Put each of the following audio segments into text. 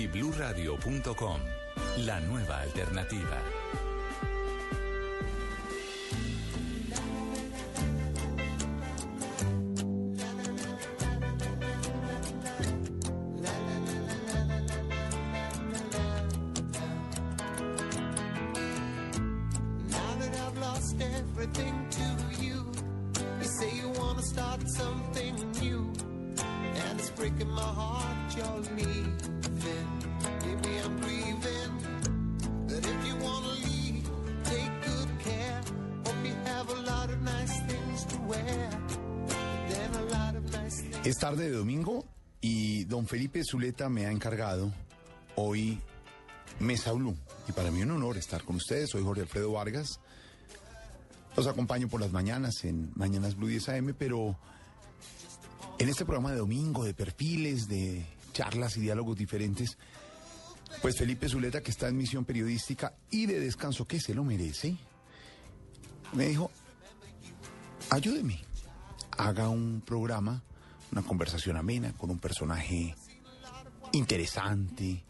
y bluradio.com. La nueva alternativa. De domingo y don Felipe Zuleta me ha encargado hoy Mesa Blue. Y para mí un honor estar con ustedes. Soy Jorge Alfredo Vargas. Los acompaño por las mañanas en Mañanas Blue 10 AM, pero en este programa de domingo, de perfiles, de charlas y diálogos diferentes, pues Felipe Zuleta, que está en misión periodística y de descanso, que se lo merece, me dijo, ayúdeme, haga un programa, una conversación amena con un personaje interesante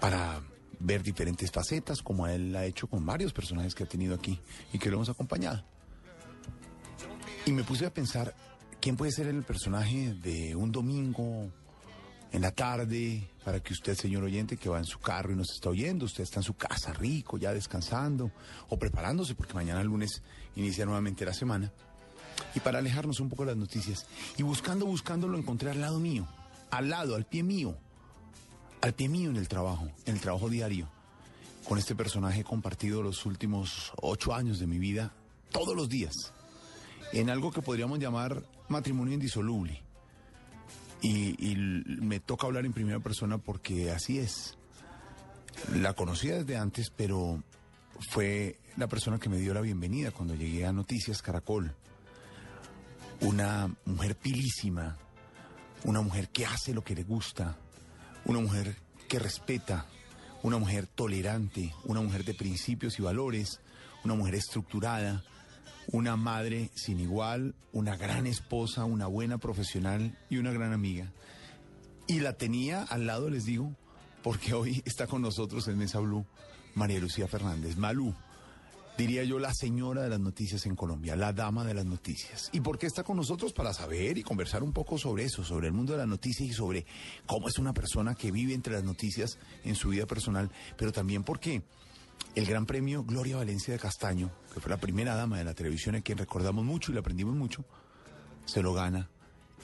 para ver diferentes facetas, como él ha hecho con varios personajes que ha tenido aquí y que lo hemos acompañado. Y me puse a pensar, ¿quién puede ser el personaje de un domingo en la tarde para que usted, señor oyente, que va en su carro y nos está oyendo, usted está en su casa rico, ya descansando o preparándose porque mañana lunes inicia nuevamente la semana? Y para alejarnos un poco de las noticias. Y buscando, buscando, lo encontré al lado mío, al lado, al pie mío, al pie mío en el trabajo, en el trabajo diario. Con este personaje he compartido los últimos ocho años de mi vida, todos los días, en algo que podríamos llamar matrimonio indisoluble. Y, y me toca hablar en primera persona porque así es. La conocía desde antes, pero fue la persona que me dio la bienvenida cuando llegué a Noticias Caracol una mujer pilísima, una mujer que hace lo que le gusta, una mujer que respeta, una mujer tolerante, una mujer de principios y valores, una mujer estructurada, una madre sin igual, una gran esposa, una buena profesional y una gran amiga. Y la tenía al lado, les digo, porque hoy está con nosotros en Mesa Blue María Lucía Fernández, Malú diría yo, la señora de las noticias en Colombia, la dama de las noticias. ¿Y por qué está con nosotros? Para saber y conversar un poco sobre eso, sobre el mundo de las noticias y sobre cómo es una persona que vive entre las noticias en su vida personal, pero también porque el gran premio Gloria Valencia de Castaño, que fue la primera dama de la televisión a quien recordamos mucho y le aprendimos mucho, se lo gana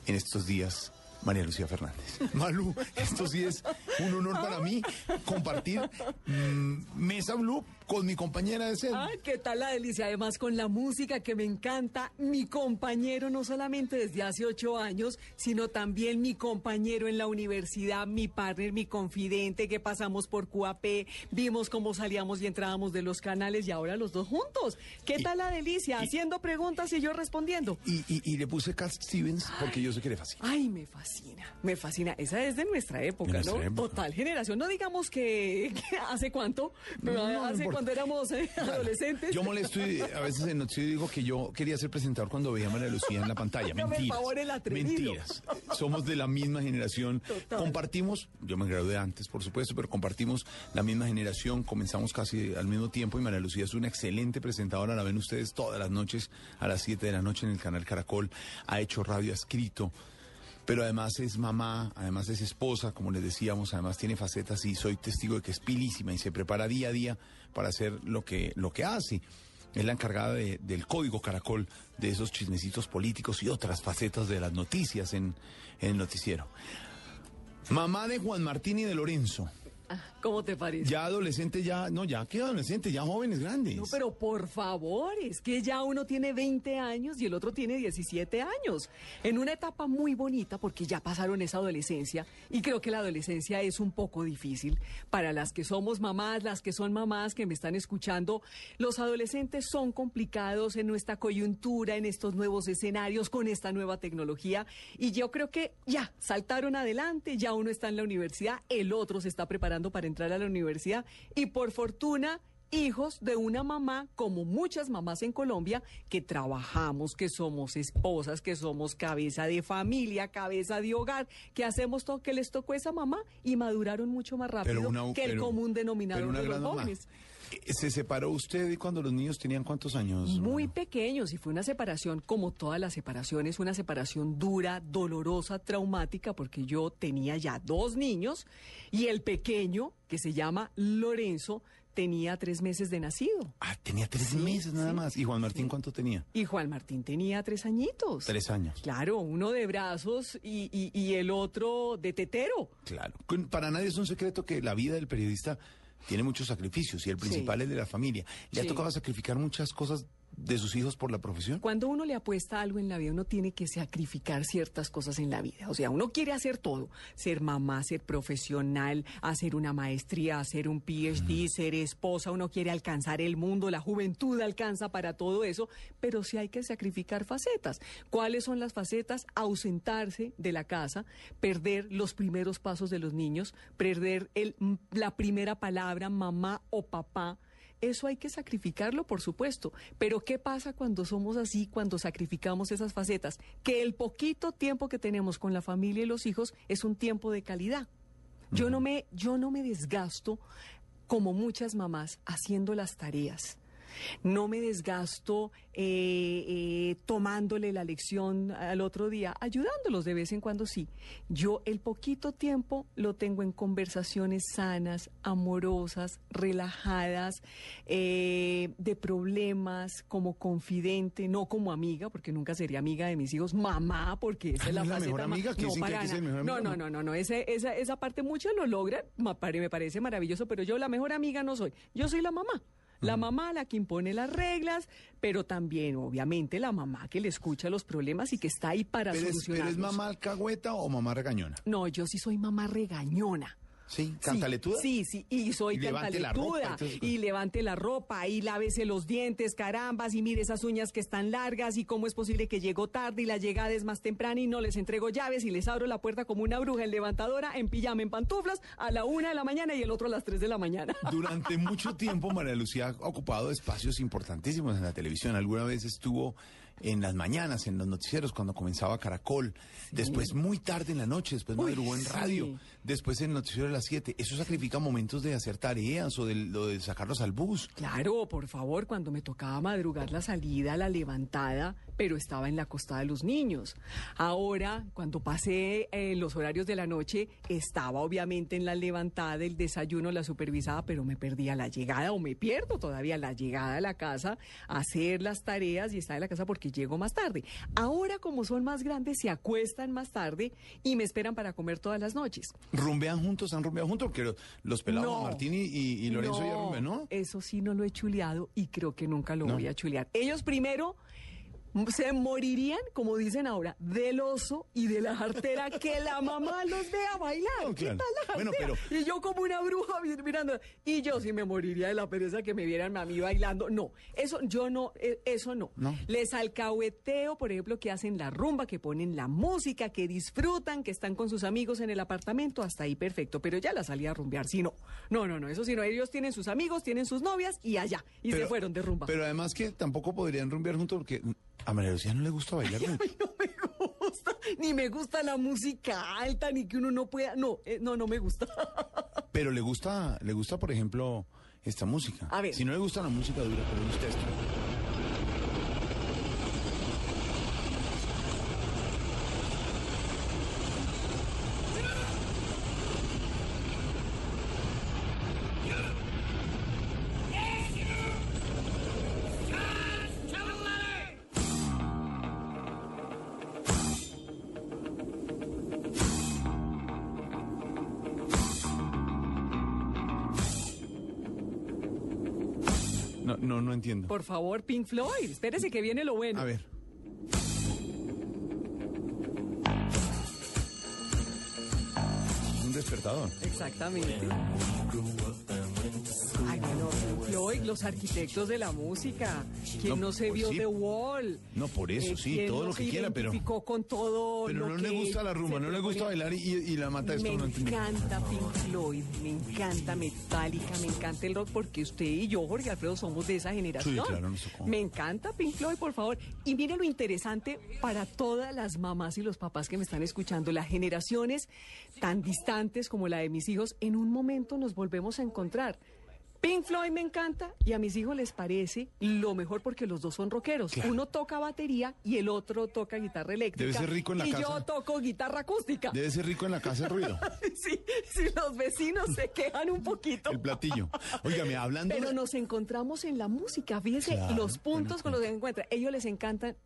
en estos días María Lucía Fernández. Malú, esto sí es un honor para mí compartir mmm, Mesa Blue con mi compañera de sed. Ay, qué tal la delicia. Además, con la música que me encanta, mi compañero no solamente desde hace ocho años, sino también mi compañero en la universidad, mi partner, mi confidente, que pasamos por QAP, vimos cómo salíamos y entrábamos de los canales y ahora los dos juntos. ¿Qué Y- tal la delicia? y- Haciendo preguntas y yo respondiendo. Y, y- le puse Cat Stevens porque yo sé que le fascina. Ay, me fascina, me fascina. Esa es de nuestra época, De nuestra ¿no? época. Total generación. No digamos que, que hace cuánto, pero No, hace. Cuando éramos eh, adolescentes. Yo molesto y a veces en noticiero digo que yo quería ser presentador cuando veía a María Lucía en la pantalla. El Mentiras. favor, el. Mentiras. Somos de la misma generación. Total. Compartimos, yo me gradué antes, por supuesto, pero compartimos la misma generación. Comenzamos casi al mismo tiempo y María Lucía es una excelente presentadora. La ven ustedes todas las noches a las 7 de la noche en el canal Caracol. Ha hecho radio, ha escrito. Pero además es mamá, además es esposa, como les decíamos, además tiene facetas y soy testigo de que es pilísima y se prepara día a día para hacer lo que, lo que hace. Es la encargada de- del código Caracol, de esos chismecitos políticos y otras facetas de las noticias en, en el noticiero. Mamá de Juan Martín y de Lorenzo. ¿Cómo te parece? Ya adolescente, ya, no, ya que adolescente, ya jóvenes grandes. No, pero por favor, es que ya uno tiene 20 años y el otro tiene 17 años. En una etapa muy bonita porque ya pasaron esa adolescencia y creo que la adolescencia es un poco difícil para las que somos mamás, las que son mamás que me están escuchando. Los adolescentes son complicados en nuestra coyuntura, en estos nuevos escenarios, con esta nueva tecnología y yo creo que ya saltaron adelante, ya uno está en la universidad, el otro se está preparando para entrar a la universidad y por fortuna hijos de una mamá, como muchas mamás en Colombia, que trabajamos, que somos esposas, que somos cabeza de familia, cabeza de hogar, que hacemos todo que les tocó esa mamá y maduraron mucho más rápido una- que el pero- común denominador de los mamá. ¿Se separó usted y cuando los niños tenían cuántos años? Muy pequeños y fue una separación como todas las separaciones, una separación dura, dolorosa, traumática, porque yo tenía ya dos niños y el pequeño, que se llama Lorenzo, tenía tres meses de nacido. Ah, tenía tres Sí, meses nada sí, más. ¿Y Juan Martín cuánto tenía? Y Juan Martín tenía tres añitos. Tres años. Claro, uno de brazos y, y- y el otro de tetero. Claro. Para nadie es un secreto que la vida del periodista tiene muchos sacrificios y el principal es de la familia. ¿Le ha tocado sacrificar muchas cosas de sus hijos por la profesión? Cuando uno le apuesta algo en la vida, uno tiene que sacrificar ciertas cosas en la vida. O sea, uno quiere hacer todo. Ser mamá, ser profesional, hacer una maestría, hacer un PhD, ser esposa. Uno quiere alcanzar el mundo, la juventud alcanza para todo eso. Pero sí hay que sacrificar facetas. ¿Cuáles son las facetas? Ausentarse de la casa, perder los primeros pasos de los niños, perder el, la primera palabra, mamá o papá. Eso hay que sacrificarlo, por supuesto. Pero ¿qué pasa cuando somos así, cuando sacrificamos esas facetas? Que el poquito tiempo que tenemos con la familia y los hijos es un tiempo de calidad. Yo no me, yo no me desgasto como muchas mamás haciendo las tareas. No me desgasto eh, eh, tomándole la lección al otro día, ayudándolos de vez en cuando sí. Yo el poquito tiempo lo tengo en conversaciones sanas, amorosas, relajadas, eh, de problemas, como confidente, no como amiga, porque nunca sería amiga de mis hijos, mamá, porque esa Ay, es la ¿no es la faceta mejor más- amiga? ¿Que no, para que mejor no, no, no, no, no, ese- esa, esa parte muchos lo logran, me parece maravilloso, pero yo la mejor amiga no soy, yo soy la mamá. La mamá la que impone las reglas, pero también, obviamente, la mamá que le escucha los problemas y que está ahí para ¿Pero es, pero solucionarlos. es mamá alcahueta o mamá regañona? No, yo sí soy mamá regañona. Sí, cantaletuda. Sí, sí, y soy Y levante la ropa y cantaletuda. esas Y, cosas. levante la ropa, y lávese los dientes, carambas, y mire esas uñas que están largas, y cómo es posible que llego tarde y la llegada es más temprana y no les entrego llaves y les abro la puerta como una bruja en levantadora, en pijama, en pantuflas, a la una de la mañana y el otro a las tres de la mañana. Durante mucho tiempo María Lucía ha ocupado espacios importantísimos en la televisión. Alguna vez estuvo en las mañanas, en los noticieros, cuando comenzaba Caracol. Después muy tarde en la noche, después Uy, madrugó en sí. radio. Después en el noticiero de las 7. Eso sacrifica momentos de hacer tareas o de, lo de sacarlos al bus. Claro, por favor, cuando me tocaba madrugar la salida, la levantada, pero estaba en la acostada de los niños. Ahora, cuando pasé eh, los horarios de la noche, estaba obviamente en la levantada, el desayuno, la supervisada, pero me perdía la llegada o me pierdo todavía la llegada a la casa, hacer las tareas y estar en la casa porque llego más tarde. Ahora, como son más grandes, se acuestan más tarde y me esperan para comer todas las noches. ¿Rumbean juntos? ¿Han rumbeado juntos? Porque lo- los pelados No. Martín y, Lorenzo ya rumbean, ¿no? Eso sí no lo he chuleado y creo que nunca lo No. voy a chulear. Ellos primero se morirían, como dicen ahora, del oso y de la jartera que la mamá los vea bailar. No, ¿Qué claro. tal la Bueno, jartera? Y yo como una bruja mi- mirando. Y yo sí me moriría de la pereza que me vieran a mí bailando. No, eso yo no, eh, eso no. No. Les alcahueteo, por ejemplo, que hacen la rumba, que ponen la música, que disfrutan, que están con sus amigos en el apartamento, hasta ahí perfecto. Pero ya la salí a rumbear, sí, no. No, no, no, eso sí, no. Ellos tienen sus amigos, tienen sus novias y allá. Y se Pero- fueron de rumba. Pero además que tampoco podrían rumbear juntos porque a María Lucía no le gusta bailar. Ay, no me gusta, ni me gusta la música alta, ni que uno no pueda. No, eh, no, no me gusta. Pero le gusta, le gusta, por ejemplo, esta música. A ver. Si no le gusta la música dura, pero gusta esto. No, no, no entiendo. Por favor, Pink Floyd, espérese que viene lo bueno. A ver. Un despertador. Exactamente. Los arquitectos de la música. ¿Quién No, no, se pues vio sí. The Wall? No, por eso, sí, ¿quién todo no lo que quiera, pero- con todo Pero lo no que le gusta la rumba, no le gusta bailar y, y la mata esto. Me no encanta Pink Floyd, me encanta Metallica, me encanta el rock porque usted y yo, Jorge Alfredo, somos de esa generación. Sí, claro. Me encanta Pink Floyd, por favor. Y mire lo interesante para todas las mamás y los papás que me están escuchando, las generaciones tan distantes como la de mis hijos, en un momento nos volvemos a encontrar. Pink Floyd me encanta y a mis hijos les parece lo mejor porque los dos son rockeros. Claro. Uno toca batería y el otro toca guitarra eléctrica. Debe ser rico en la y casa. yo toco guitarra acústica. Debe ser rico en la casa el ruido, Sí, sí, los vecinos se quejan un poquito. el platillo. Óigame, hablando Pero de- nos encontramos en la música, fíjese Claro, los puntos con los que se encuentran. Ellos les encantan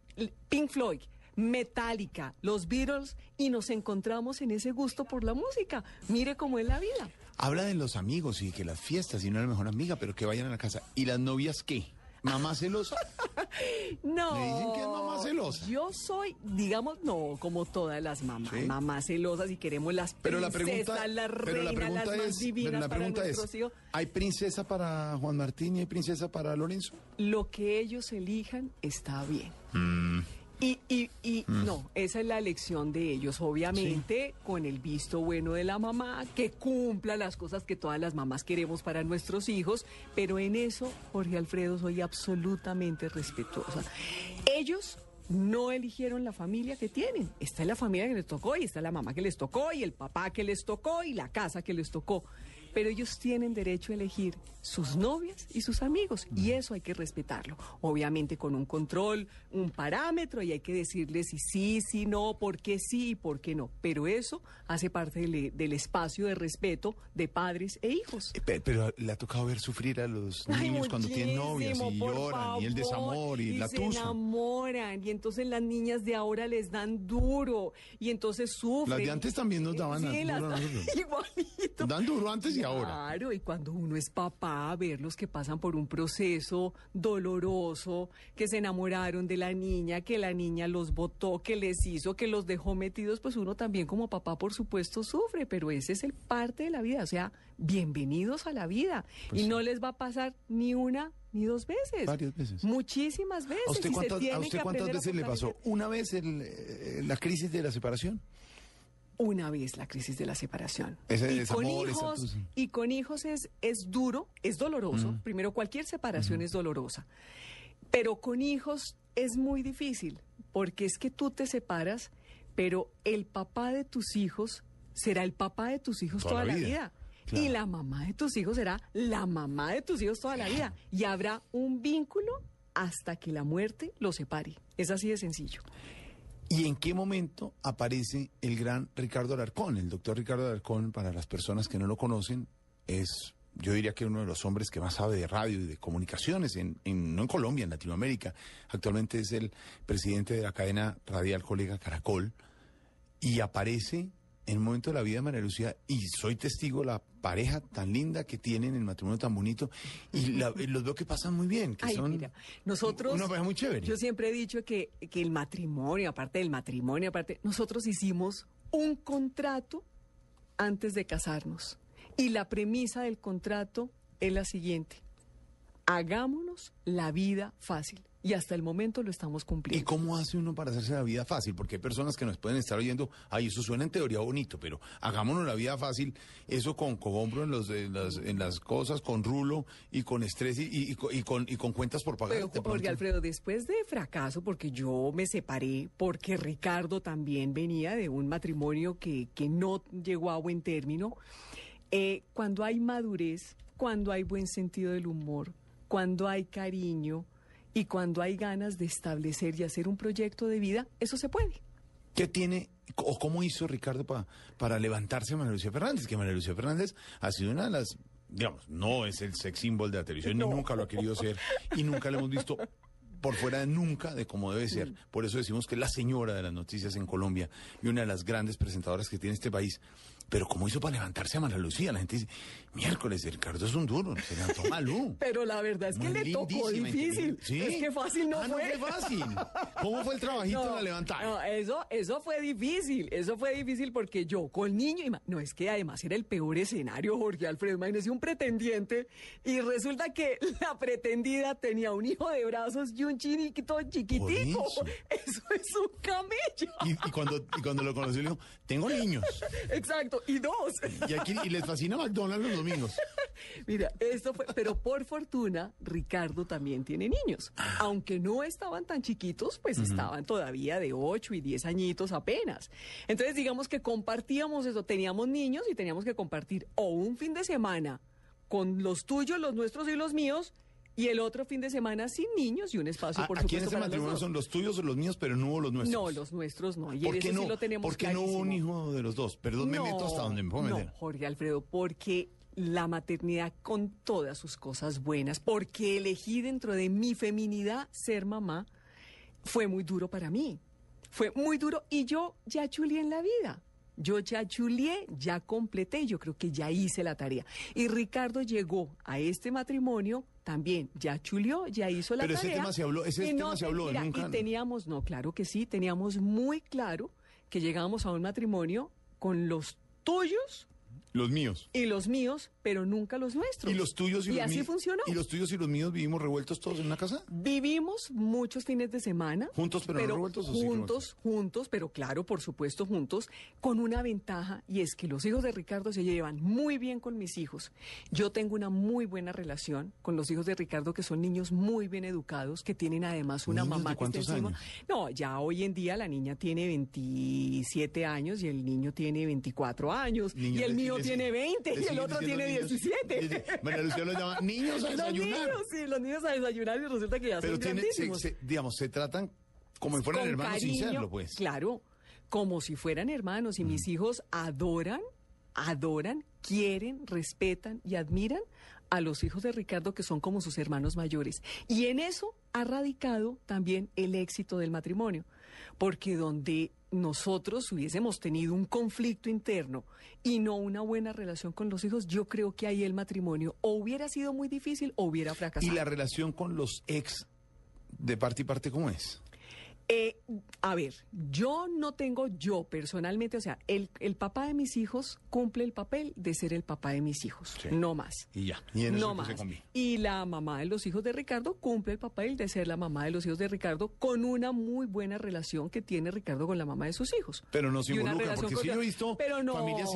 Pink Floyd, Metallica, los Beatles y nos encontramos en ese gusto por la música. Mire cómo es la vida. Habla de los amigos y que las fiestas y no es la mejor amiga, pero que vayan a la casa. ¿Y las novias qué? ¿Mamá celosa? No. Me dicen que es mamá celosa. Yo soy, digamos, no, como todas las mamás, Sí. mamás celosas y queremos las Pero la princesas, pregunta, las pero la pregunta las más es, divinas pero la pregunta es, hijos. ¿hay princesa para Juan Martín y hay princesa para Lorenzo? Lo que ellos elijan está bien. Mm. Y, y, y no, esa es la elección de ellos, obviamente, con el visto bueno de la mamá, que cumpla las cosas que todas las mamás queremos para nuestros hijos, pero en eso, Jorge Alfredo, soy absolutamente respetuosa. Ellos no eligieron la familia que tienen, esta es la familia que les tocó, y está la mamá que les tocó, y el papá que les tocó, y la casa que les tocó. Pero ellos tienen derecho a elegir sus novias y sus amigos, y eso hay que respetarlo. Obviamente con un control, un parámetro, y hay que decirles si sí, si no, por qué sí y por qué no. Pero eso hace parte del, del espacio de respeto de padres e hijos. Eh, pe- Pero le ha tocado ver sufrir a los Ay, niños cuando tienen novias y lloran y el desamor y, la se tusa. enamoran y entonces las niñas de ahora les dan duro y entonces sufren. Las de antes también nos daban Sí, duro las- a nosotros. igualito. Dan duro antes y ahora. Claro, y cuando uno es papá, verlos que pasan por un proceso doloroso, que se enamoraron de la niña, que la niña los botó, que les hizo, que los dejó metidos, pues uno también como papá, por supuesto, sufre, pero ese es el parte de la vida. O sea, bienvenidos a la vida. Pues y sí. no les va a pasar ni una ni dos veces. Varias veces. Muchísimas veces. ¿A usted cuántas, a usted veces le pasó? ¿Una vez el, eh, la crisis de la separación? Una vez la crisis de la separación. Ese y, con hijos, y con hijos es, es duro, es doloroso. Mm. Primero, cualquier separación es dolorosa. Pero con hijos es muy difícil, porque es que tú te separas, pero el papá de tus hijos será el papá de tus hijos Toda toda, la vida. vida. Claro. Y la mamá de tus hijos será la mamá de tus hijos toda la vida. Y habrá un vínculo hasta que la muerte los separe. Es así de sencillo. ¿Y en qué momento aparece el gran Ricardo Alarcón? El doctor Ricardo Alarcón, para las personas que no lo conocen, es, yo diría que uno de los hombres que más sabe de radio y de comunicaciones, en, en- no en Colombia, en Latinoamérica. Actualmente es el presidente de la cadena radial colega Caracol. Y aparece en un momento de la vida de María Lucía, y soy testigo, la pareja tan linda que tienen, el matrimonio tan bonito, y, la- y los veo que pasan muy bien, que Ay, son mira, nosotros. una pareja muy chévere. Yo siempre he dicho que, que el matrimonio, aparte del matrimonio, aparte, nosotros hicimos un contrato antes de casarnos. Y la premisa del contrato es la siguiente: hagámonos la vida fácil. Y hasta el momento lo estamos ¿Y cumpliendo. cómo hace uno para hacerse la vida fácil? Porque hay personas que nos pueden estar oyendo, ay, eso suena en teoría bonito, pero hagámonos la vida fácil, eso con cogombro en, los, en, las, en las cosas, con rulo y con estrés y, y- y con, y con- y cuentas por pagar. Pero. Jorge Alfredo, después de fracaso, porque yo me separé, porque Ricardo también venía de un matrimonio que, que no llegó a buen término, eh, cuando hay madurez, cuando hay buen sentido del humor, cuando hay cariño y cuando hay ganas de establecer y hacer un proyecto de vida, eso se puede. ¿Qué tiene o cómo hizo Ricardo pa- para levantarse a María Lucía Fernández? Que María Lucía Fernández ha sido una de las, digamos, no es el sex symbol de la televisión, ni nunca lo ha querido ser, y nunca lo hemos visto por fuera de nunca de cómo debe ser. Por eso decimos que es la señora de las noticias en Colombia y una de las grandes presentadoras que tiene este país. pero ¿cómo hizo para levantarse a María Lucía? La gente dice, miércoles, Ricardo es un duro, se levantó Malú. Pero la verdad es que Muy le tocó difícil. inteligente. Es que fácil no Ah, fue. no fue fácil. ¿Cómo fue el trabajito de la levantada? no, eso, eso fue difícil, eso fue difícil porque yo con niño, ima- no es que además era el peor escenario, Jorge Alfredo, imagínese un pretendiente y resulta que la pretendida tenía un hijo de brazos y un chiniquito chiquitico. eso. Eso es un camello. Y, y cuando, y cuando lo conoció le dijo, tengo niños. Exacto, y dos. Y aquí y les fascina McDonald's los domingos. Mira, esto fue, pero por fortuna, Ricardo también tiene niños. Aunque no estaban tan chiquitos, pues estaban todavía de 8 y 10 añitos apenas. Entonces, digamos que compartíamos eso, teníamos niños y teníamos que compartir o un fin de semana con los tuyos, los nuestros y los míos, y el otro fin de semana sin niños y un espacio, Ah, por aquí en supuesto, este para los matrimonio son los tuyos o los míos, pero no hubo los nuestros. No, los nuestros no. Y ¿Por en qué eso no? sí lo tenemos ¿Por qué no hubo un hijo de los dos? Perdón, me meto hasta donde me puedo no, meter. Jorge Alfredo, porque la maternidad con todas sus cosas buenas, porque elegí dentro de mi feminidad ser mamá, fue muy duro para mí. Fue muy duro y yo ya chulié en la vida. Yo ya chulié, ya completé, yo creo que ya hice la tarea. Y Ricardo llegó a este matrimonio también, ya chulió, ya hizo la Pero ese tarea. tema se habló- ese y tema se habló, mira, nunca- Y teníamos, no, claro que sí, teníamos muy claro que llegábamos a un matrimonio con los tuyos Los míos. y los míos, pero nunca los nuestros. ¿Y los tuyos y, y los así míos? funcionó. ¿Y los tuyos y los míos vivimos revueltos todos en una casa? Vivimos muchos fines de semana. ¿Juntos, pero no revueltos o sí Juntos, juntos, pero claro, por supuesto, juntos, con una ventaja, y es que los hijos de Ricardo se llevan muy bien con mis hijos. Yo tengo una muy buena relación con los hijos de Ricardo, que son niños muy bien educados, que tienen además una ¿Niños de mamá que está encima. años? No, ya hoy en día la niña tiene 27 años y el niño tiene 24 años, Niños y el mío tiene 20 les y el otro tiene niños. 17. Dice, María Lucía los llama niños a Los desayunar. niños, sí, los niños a desayunar y resulta que ya Pero son tiene, se- grandísimos. se- digamos, se tratan como si fueran Con hermanos sin cariño, serlo, pues. Claro, como si fueran hermanos y mis hijos adoran, adoran, quieren, respetan y admiran a los hijos de Ricardo que son como sus hermanos mayores. Y en eso ha radicado también el éxito del matrimonio, porque donde nosotros hubiésemos tenido un conflicto interno y no una buena relación con los hijos, yo creo que ahí el matrimonio o hubiera sido muy difícil o hubiera ¿Y fracasado. la relación con los ex de parte y parte cómo es? Eh, a ver, yo no tengo yo personalmente, o sea, el, el papá de mis hijos cumple el papel de ser el papá de mis hijos, Sí. no más. Y ya. Y en no más. Y la mamá de los hijos de Ricardo cumple el papel de ser la mamá de los hijos de Ricardo con una muy buena relación que tiene Ricardo con la mamá de sus hijos. Pero no se Y una involucra, relación porque sí yo he visto Pero no, familias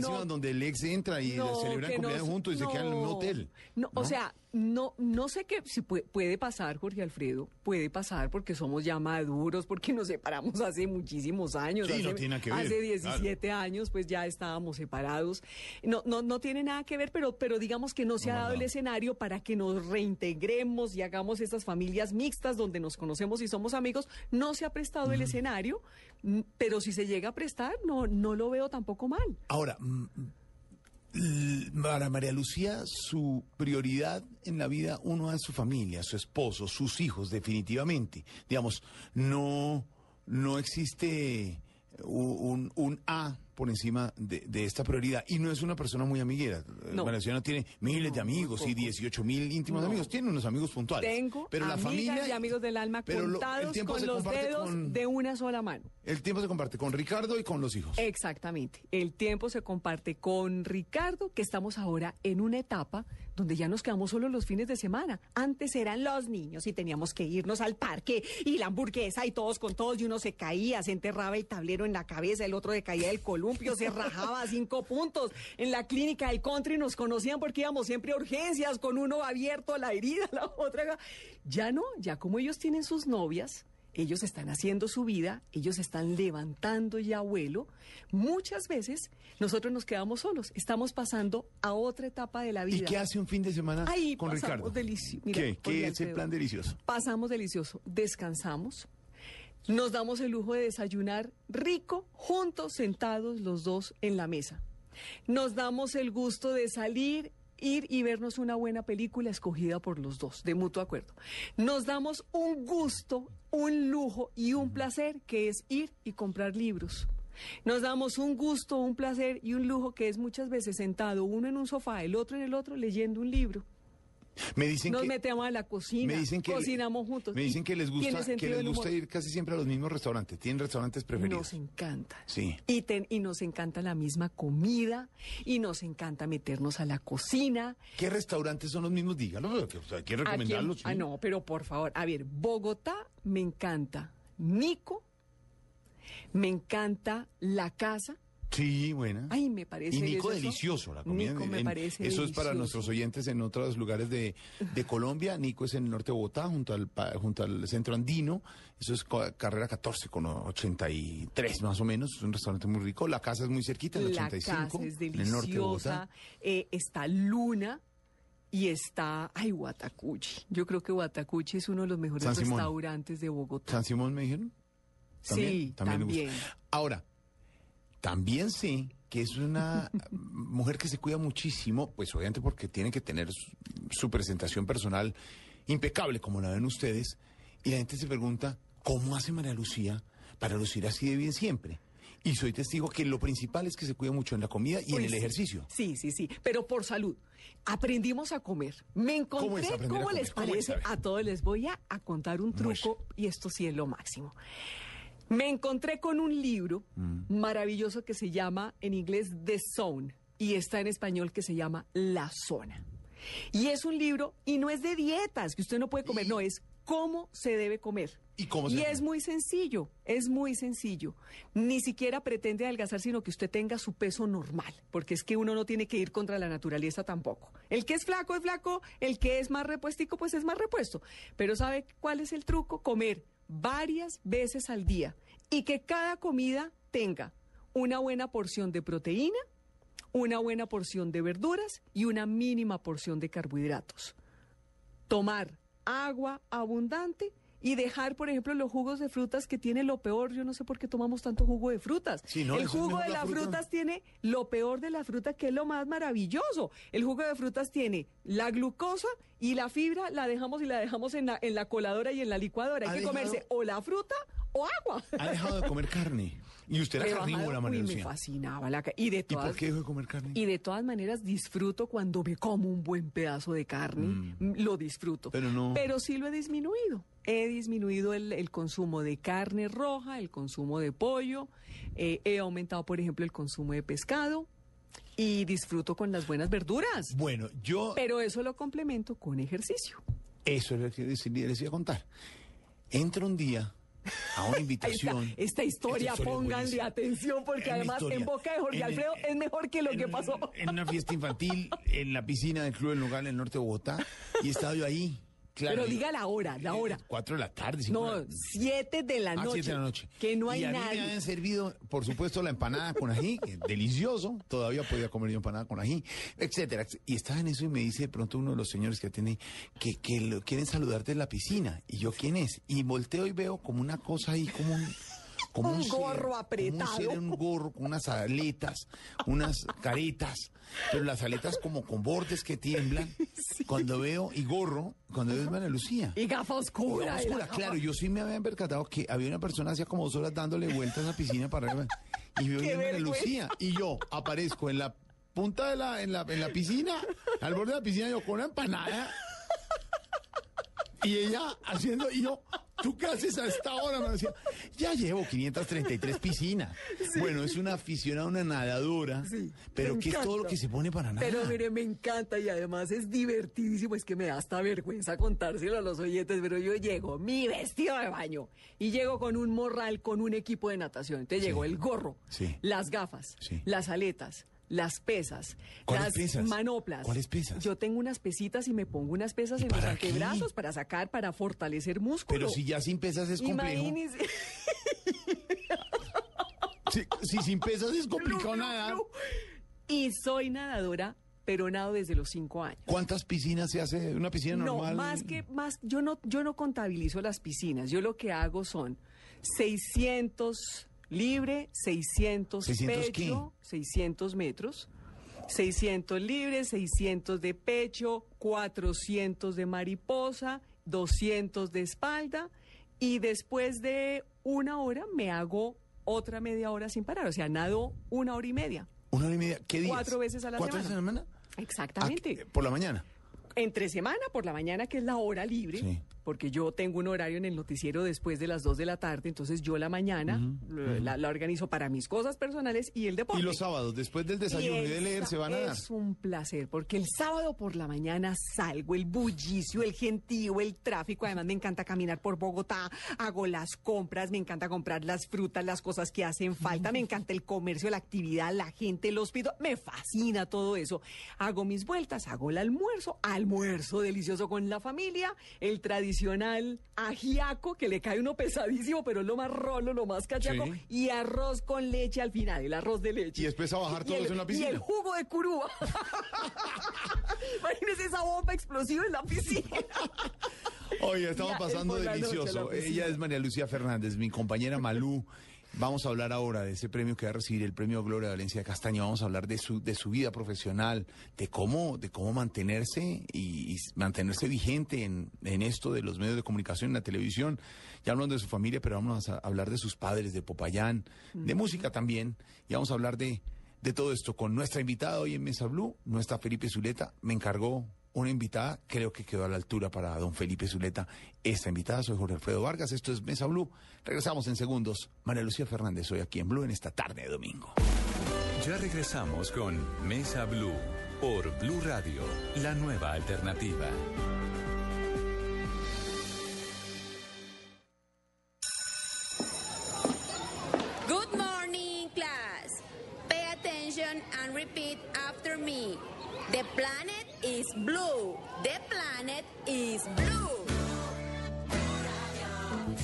no, donde el ex entra y no, celebran cumpleaños juntos y se quedan en un hotel. No, o sea, no, no sé qué, si puede, puede pasar, Jorge Alfredo, puede pasar porque somos ya maduros, porque nos separamos hace muchísimos años. Sí, hace, no tiene que ver, Hace 17 años, pues ya estábamos separados. No, no, no tiene nada que ver, pero, pero digamos que no se No, ha no, dado el escenario para que nos reintegremos y hagamos estas familias mixtas donde nos conocemos y somos amigos. No se ha prestado el escenario, mm, pero si se llega a prestar, no, no lo veo tampoco mal. Ahora, mm, para María Lucía, su prioridad en la vida, uno es su familia, su esposo, sus hijos, definitivamente. Digamos, no, no existe u- un, un A por encima de, de esta prioridad. Y no es una persona muy amiguera. No. Tiene miles de amigos y tampoco. 18 mil íntimos No. amigos. Tiene unos amigos puntuales. Tengo pero la familia y amigos del alma pero lo- el contados con los dedos con- de una sola mano. El tiempo se comparte con Ricardo y con los hijos. Exactamente. El tiempo se comparte con Ricardo, que estamos ahora en una etapa donde ya nos quedamos solo los fines de semana. Antes eran los niños y teníamos que irnos al parque y la hamburguesa y todos con todos y uno se caía, se enterraba el tablero en la cabeza, el otro se caía del se rajaba a cinco puntos. En la clínica del country nos conocían porque íbamos siempre a urgencias con uno abierto a la herida, la otra. Ya no, ya como ellos tienen sus novias, ellos están haciendo su vida, ellos están levantando ya vuelo. Muchas veces nosotros nos quedamos solos, estamos pasando a otra etapa de la ¿Y vida. qué hace un fin de semana Ahí con pasamos Ricardo? mira, ¿Qué? ¿Qué es el plan delicioso? Pasamos delicioso, descansamos, nos damos el lujo de desayunar rico, juntos, sentados los dos en la mesa. Nos damos el gusto de salir, ir y vernos una buena película escogida por los dos, de mutuo acuerdo. Nos damos un gusto, un lujo y un placer que es ir y comprar libros. Nos damos un gusto, un placer y un lujo que es muchas veces sentado uno en un sofá, el otro en el otro leyendo un libro. Me dicen Nos que metemos a la cocina, me dicen que cocinamos juntos. Me dicen que les gusta que les gusta ir casi siempre a los mismos restaurantes. Tienen restaurantes preferidos. Nos encanta. Sí. Y, ten- y nos encanta la misma comida, y nos encanta meternos a la cocina. ¿Qué restaurantes son los mismos? O sea, hay que recomendarlos. ah, no, pero por favor, a ver, Bogotá me encanta. Nico, me encanta la casa. Sí, buena. Ay, me parece Y Nico delicioso. delicioso, la comida. Nico en- me en- parece eso es para nuestros oyentes en otros lugares de, de Colombia. Nico es en el norte de Bogotá, junto al, junto al centro andino. Eso es carrera 14 con 83 más o menos. Es un restaurante muy rico. La casa es muy cerquita, en el La 85. casa es en el norte de Bogotá. deliciosa. eh, está Luna y está, ay, Guatacuchi. Yo creo que Guatacuchi es uno de los mejores restaurantes de Bogotá. ¿San Simón me dijeron? sí, gusta. también. Ahora, también sé que es una mujer que se cuida muchísimo, pues obviamente porque tiene que tener su, su presentación personal impecable, como la ven ustedes, y la gente se pregunta, ¿cómo hace María Lucía para lucir así de bien siempre? Y soy testigo que lo principal es que se cuida mucho en la comida y en Uy, el ejercicio. Sí, sí, sí, pero por salud. Aprendimos a comer. Me ¿Cómo encontré, es aprender a ¿cómo, les parece? A todos les voy a, a contar un truco y esto sí es lo máximo. Me encontré con un libro Mm. maravilloso que se llama en inglés The Zone y está en español que se llama La Zona. Y es un libro y no es de dietas, que usted no puede comer, no, es cómo se debe comer. ¿Y cómo se Y es muy sencillo, es muy sencillo. Ni siquiera pretende adelgazar, sino que usted tenga su peso normal, porque es que uno no tiene que ir contra la naturaleza tampoco. El que es flaco es flaco, el que es más repuestico pues es más repuesto. Pero ¿sabe cuál es el truco? Comer varias veces al día y que cada comida tenga una buena porción de proteína, una buena porción de verduras y una mínima porción de carbohidratos tomar agua abundante y dejar, por ejemplo, los jugos de frutas que tiene lo peor. Yo no sé por qué tomamos tanto jugo de frutas. Sí, no, el jugo de la las fruta. frutas tiene lo peor de la fruta, que es lo más maravilloso. El jugo de frutas tiene la glucosa y la fibra la dejamos y la dejamos en la, en la coladora y en la licuadora. ¿Ha Hay que dejado- comerse o la fruta o agua. Ha dejado de comer carne. Y usted era carnívora, María uy, me Lucía. fascinaba la ca- y de ¿Y todas por qué dejó de comer carne? y de todas maneras disfruto cuando me como un buen pedazo de carne, mm, lo disfruto. Pero no- Pero sí lo he disminuido. He disminuido el, el consumo de carne roja, el consumo de pollo, eh, he aumentado, por ejemplo, el consumo de pescado y disfruto con las buenas verduras. Bueno, yo... Pero eso lo complemento con ejercicio. Eso es lo que les iba a contar. Entra un día a una invitación. esta historia, Esta historia pónganle atención porque además historia. en boca de Jorge En Alfredo es mejor que lo que pasó. En una fiesta infantil, en la piscina del Club del Nogal, en el norte de Bogotá. Y estaba yo ahí. Claro, Pero diga la hora, la hora. Cuatro de la tarde. cinco No, de la- siete de la Ah, noche. siete de la noche. Que no hay y a mí me nadie. habían servido, por supuesto, la empanada con ají, que delicioso. Todavía podía comer yo empanada con ají, etcétera. Y estaba en eso y me dice de pronto uno de los señores que atiende que, que lo quieren saludarte en la piscina. Y yo, ¿quién es? Y volteo y veo como una cosa ahí, como un... Como Un ser, gorro como apretado. un ser un gorro con unas aletas, unas caretas, pero las aletas como con bordes que tiemblan. Cuando veo, y gorro, cuando veo María Lucía. Y gafa oscura. Oscura, y la gafa- claro, yo sí me había percatado que había una persona hacía como dos horas dándole vueltas a la piscina para arriba. Y yo ¡Qué vi a María! Lucía y yo aparezco en la punta de la, en la, en la piscina, al borde de la piscina, yo con una empanada. Y ella haciendo, y yo, ¿tú qué haces a esta hora? Me decía, ya llevo 533 piscinas. Bueno, es una aficionada, una nadadora, Sí, pero que es todo lo que se pone para nada. Pero mire, me encanta y además es divertidísimo. Es que me da hasta vergüenza contárselo a los oyentes, pero yo llego, mi vestido de baño, y llego con un morral, con un equipo de natación. Entonces llego el gorro, Sí. las gafas, Sí. las aletas. Las pesas, ¿Cuáles las pesas? manoplas. ¿Cuáles pesas? Yo tengo unas pesitas y me pongo unas pesas ¿Y en los antebrazos para sacar, para fortalecer músculo. Pero si ya sin pesas es complejo. Imagínese. Si, si sin pesas es complicado glu. Y soy nadadora, pero nado desde los cinco años. ¿Cuántas piscinas se hace? ¿Una piscina normal? No, más que más, yo no, yo no contabilizo las piscinas. Yo lo que hago son 600 libre, 600, 600 pecho, 600 metros, 600 libre, 600 de pecho, 400 de mariposa, 200 de espalda y después de una hora me hago otra media hora sin parar. O sea, nado una hora y media. Una hora y media. ¿Qué días? Cuatro veces a la ¿Cuatro semana. veces a la semana? Exactamente. ¿Por la mañana? Entre semana, por la mañana, que es la hora libre, Sí. Porque yo tengo un horario en el noticiero después de las 2 de la tarde, entonces yo la mañana la, la organizo para mis cosas personales y el deporte. Y los sábados, después del desayuno y, el de leer, se van a dar. Es un placer, porque el sábado por la mañana salgo, el bullicio, el gentío, el tráfico. Además, me encanta caminar por Bogotá, hago las compras, me encanta comprar las frutas, las cosas que hacen falta, me encanta el comercio, la actividad, la gente, el hospital. Me fascina todo eso. Hago mis vueltas, hago el almuerzo, almuerzo delicioso con la familia, el tradicional ajiaco, que le cae uno pesadísimo, pero es lo más rolo, lo más cachaco, Sí. y arroz con leche al final, el arroz de leche. Y después a bajar Y todos en la Y piscina. el jugo de curúa. Imagínese esa bomba explosiva en la piscina. Oye, estamos pasando noche, delicioso. Ella es María Lucía Fernández, mi compañera Malú. Vamos a hablar ahora de ese premio que va a recibir el premio Gloria Valencia Castaño. Vamos a hablar de su, de su vida profesional, de cómo, de cómo mantenerse y, y mantenerse vigente en, en esto de los medios de comunicación, en la televisión. Ya hablamos de su familia, pero vamos a hablar de sus padres, de Popayán, de música también. Y vamos a hablar de, de todo esto con nuestra invitada hoy en Mesa Blue, nuestra Felipe Zuleta. Me encargó una invitada, creo que quedó a la altura para don Felipe Zuleta. Esta invitada, soy Jorge Alfredo Vargas, esto es Mesa Blue. Regresamos en segundos. María Lucía Fernández, hoy aquí en Blue en esta tarde de domingo. Ya regresamos con Mesa Blue por Blue Radio, la nueva alternativa. Good morning, class. Pay attention and repeat after me. The planet is blue. The planet is blue.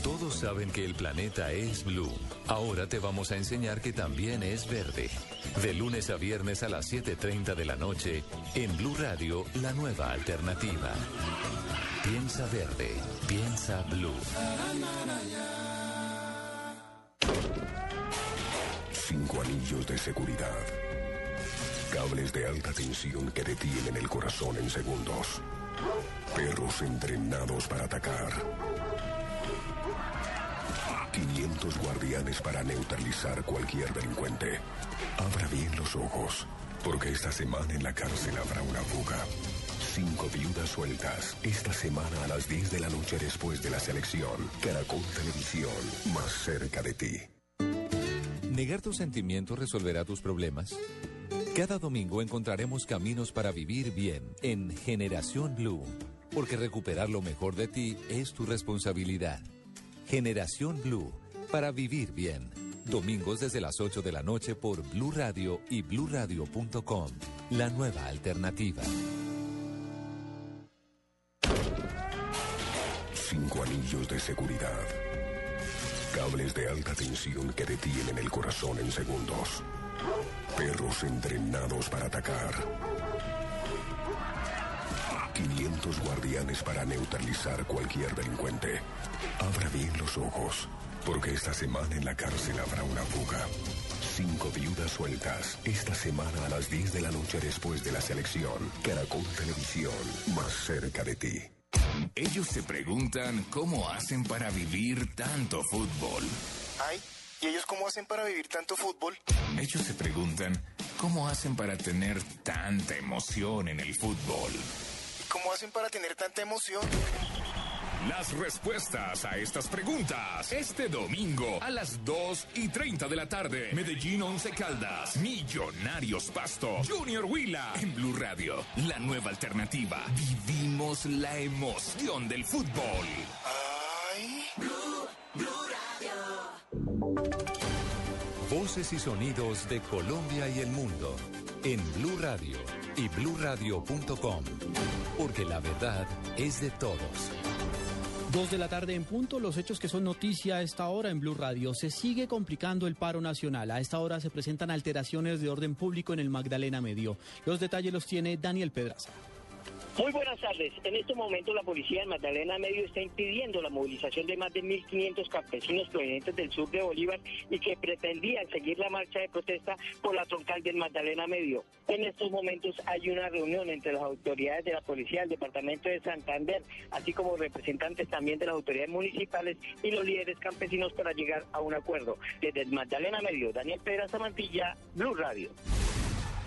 Todos saben que el planeta es blue. Ahora te vamos a enseñar que también es verde. De lunes a viernes a las 7.30 de la noche, en Blue Radio, la nueva alternativa. Piensa verde, piensa blue. Cinco anillos de seguridad. Cables de alta tensión que detienen el corazón en segundos. Perros entrenados para atacar. 500 guardianes para neutralizar cualquier delincuente. Abra bien los ojos, porque esta semana en la cárcel habrá una fuga. Cinco viudas sueltas. Esta semana a las 10 de la noche después de la selección. Caracol Televisión, más cerca de ti. ¿Negar tus sentimientos resolverá tus problemas? Cada domingo encontraremos caminos para vivir bien en Generación Blue, porque recuperar lo mejor de ti es tu responsabilidad. Generación Blue, para vivir bien. Domingos desde las 8 de la noche por Blue Radio y bluradio.com. La nueva alternativa. Cinco anillos de seguridad. Cables de alta tensión que detienen el corazón en segundos. Perros entrenados para atacar. 500 guardianes para neutralizar cualquier delincuente. Abra bien los ojos, porque esta semana en la cárcel habrá una fuga. Cinco viudas sueltas. Esta semana a las 10 de la noche después de la selección. Caracol Televisión, más cerca de ti. Ellos se preguntan cómo hacen para vivir tanto fútbol. Ay, ¿y ellos cómo hacen para vivir tanto fútbol? Ellos se preguntan cómo hacen para tener tanta emoción en el fútbol. ¿Y cómo hacen para tener tanta emoción? Las respuestas a estas preguntas este domingo a las 2 y 30 de la tarde. Medellín 11 Caldas, Millonarios Pasto, Junior Huila en Blue Radio. La nueva alternativa. Vivimos la emoción del fútbol. Ay. Voces y sonidos de Colombia y el mundo en Blue Radio y bluradio.com, porque la verdad es de todos. Dos de la tarde en punto, los hechos que son noticia a esta hora en Blue Radio. Se sigue complicando el paro nacional. A esta hora se presentan alteraciones de orden público en el Magdalena Medio. Los detalles los tiene Daniel Pedraza. Muy buenas tardes. En este momento la policía de Magdalena Medio está impidiendo la movilización de más de 1.500 campesinos provenientes del sur de Bolívar y que pretendían seguir la marcha de protesta por la troncal del Magdalena Medio. En estos momentos hay una reunión entre las autoridades de la policía del departamento de Santander, así como representantes también de las autoridades municipales y los líderes campesinos para llegar a un acuerdo. Desde el Magdalena Medio, Daniel Pedra Samantilla, Blue Radio.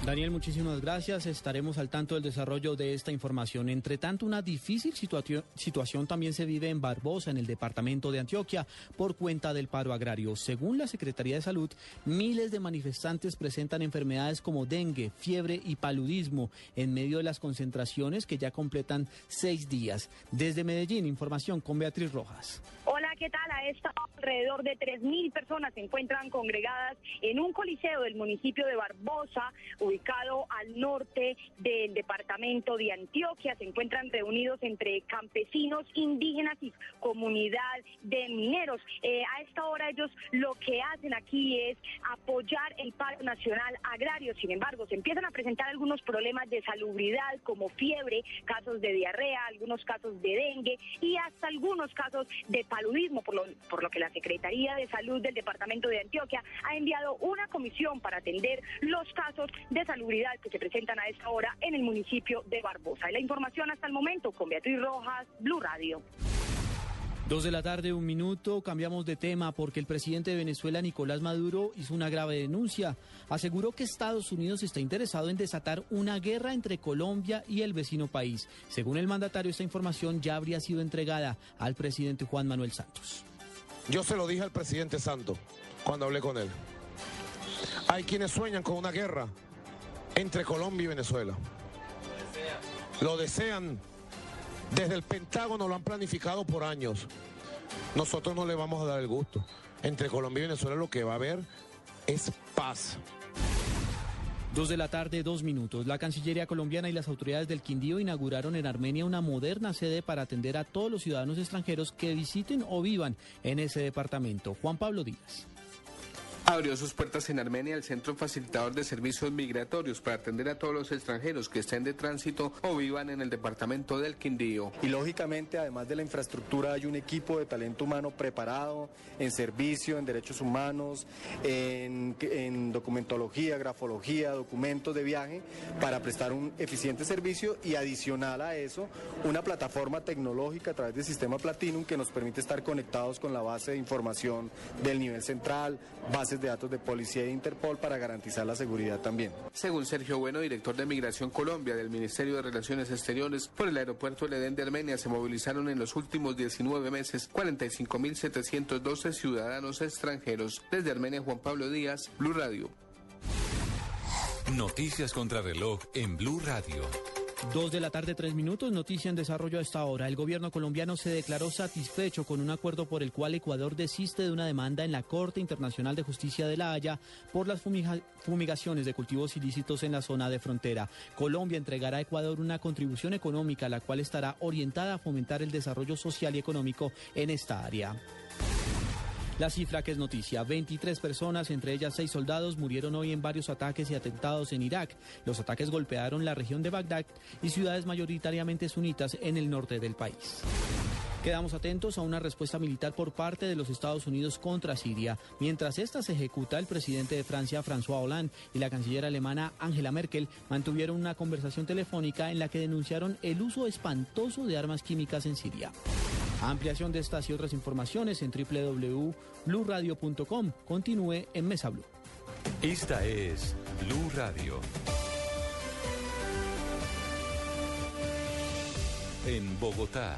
Daniel, muchísimas gracias. Estaremos al tanto del desarrollo de esta información. Entre tanto, una difícil situación, también se vive en Barbosa, en el departamento de Antioquia, por cuenta del paro agrario. Según la Secretaría de Salud, miles de manifestantes presentan enfermedades como dengue, fiebre y paludismo en medio de las concentraciones que ya completan seis días. Desde Medellín, información con Beatriz Rojas. Hola, ¿qué tal? A esta alrededor de 3.000 personas se encuentran congregadas en un coliseo del municipio de Barbosa, ubicado al norte del departamento de Antioquia. Se encuentran reunidos entre campesinos, indígenas y comunidad de mineros. Eh, a esta hora ellos lo que hacen aquí es apoyar el paro nacional agrario. Sin embargo, se empiezan a presentar algunos problemas de salubridad como fiebre, casos de diarrea, algunos casos de dengue y hasta algunos casos de paludismo, por lo, por lo que la Secretaría de Salud del Departamento de Antioquia ha enviado una comisión para atender los casos de salubridad que se presentan a esta hora en el municipio de Barbosa. Y la información hasta el momento con Beatriz Rojas, Blue Radio. Dos de la tarde, un minuto, cambiamos de tema porque el presidente de Venezuela, Nicolás Maduro, hizo una grave denuncia. Aseguró que Estados Unidos está interesado en desatar una guerra entre Colombia y el vecino país. Según el mandatario, esta información ya habría sido entregada al presidente Juan Manuel Santos. Yo se lo dije al presidente Santos cuando hablé con él. Hay quienes sueñan con una guerra entre Colombia y Venezuela. Lo desean. Desde el Pentágono lo han planificado por años. Nosotros no le vamos a dar el gusto. Entre Colombia y Venezuela lo que va a haber es paz. Dos de la tarde, dos minutos. La Cancillería colombiana y las autoridades del Quindío inauguraron en Armenia una moderna sede para atender a todos los ciudadanos extranjeros que visiten o vivan en ese departamento. Juan Pablo Díaz abrió sus puertas en Armenia el Centro Facilitador de Servicios Migratorios para atender a todos los extranjeros que estén de tránsito o vivan en el departamento del Quindío. Y lógicamente, además de la infraestructura, hay un equipo de talento humano preparado en servicio, en derechos humanos, en, en documentología, grafología, documentos de viaje, para prestar un eficiente servicio y adicional a eso, una plataforma tecnológica a través del sistema Platinum que nos permite estar conectados con la base de información del nivel central, bases de datos de policía e Interpol para garantizar la seguridad también. Según Sergio Bueno, director de Migración Colombia del Ministerio de Relaciones Exteriores, por el aeropuerto El Edén de Armenia se movilizaron en los últimos 19 meses 45.712 ciudadanos extranjeros. Desde Armenia, Juan Pablo Díaz, Blue Radio. Noticias contra reloj en Blue Radio. Dos de la tarde, tres minutos. Noticia en desarrollo a esta hora. El gobierno colombiano se declaró satisfecho con un acuerdo por el cual Ecuador desiste de una demanda en la Corte Internacional de Justicia de La Haya por las fumigaciones de cultivos ilícitos en la zona de frontera. Colombia entregará a Ecuador una contribución económica, la cual estará orientada a fomentar el desarrollo social y económico en esta área. La cifra que es noticia, 23 personas, entre ellas seis soldados, murieron hoy en varios ataques y atentados en Irak. Los ataques golpearon la región de Bagdad y ciudades mayoritariamente sunitas en el norte del país. Quedamos atentos a una respuesta militar por parte de los Estados Unidos contra Siria. Mientras esta se ejecuta, el presidente de Francia, François Hollande, y la canciller alemana Angela Merkel mantuvieron una conversación telefónica en la que denunciaron el uso espantoso de armas químicas en Siria. Ampliación de estas y otras informaciones en www.bluradio.com. Continúe en Mesa Blue. Esta es Blue Radio. En Bogotá,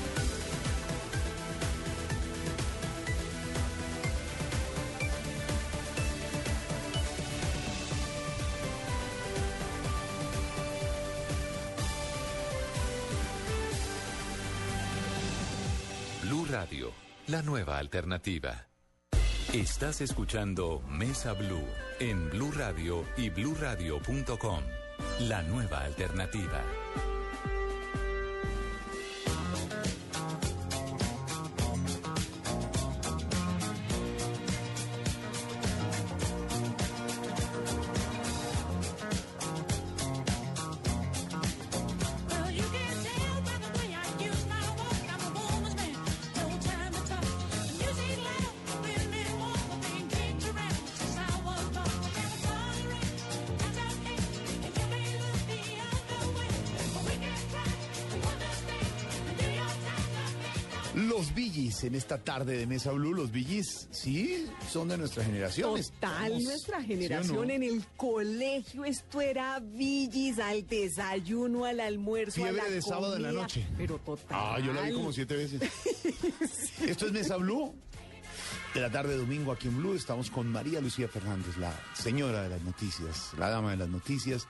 La nueva alternativa. Estás escuchando Mesa Blue en Blue Radio y bluradio.com. La nueva alternativa. Los Billys en esta tarde de Mesa Blue, los Billys, sí, son de nuestra generación. Total, Estamos- nuestra ¿sí o generación no? en el colegio, esto era villis al desayuno, al almuerzo, a Fiebre la de sábado en la noche. Pero total. Ah, yo la vi como siete veces. Esto es Mesa Blue. De la tarde de domingo aquí en Blue estamos con María Lucía Fernández, la señora de las noticias, la dama de las noticias.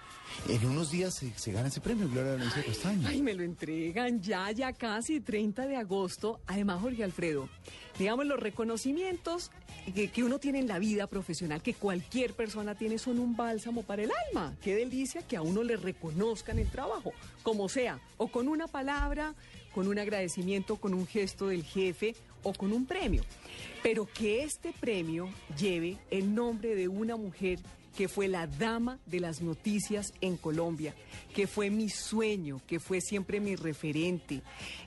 En unos días se, gana ese premio, Gloria Valencia Castaño. Ay, me lo entregan ya, ya casi 30 de agosto. Además, Jorge Alfredo, digamos, los reconocimientos que uno tiene en la vida profesional, que cualquier persona tiene, son un bálsamo para el alma. Qué delicia que a uno le reconozcan el trabajo, como sea, o con una palabra, con un agradecimiento, con un gesto del jefe o con un premio. Pero que este premio lleve el nombre de una mujer que fue la dama de las noticias en Colombia, que fue mi sueño, que fue siempre mi referente,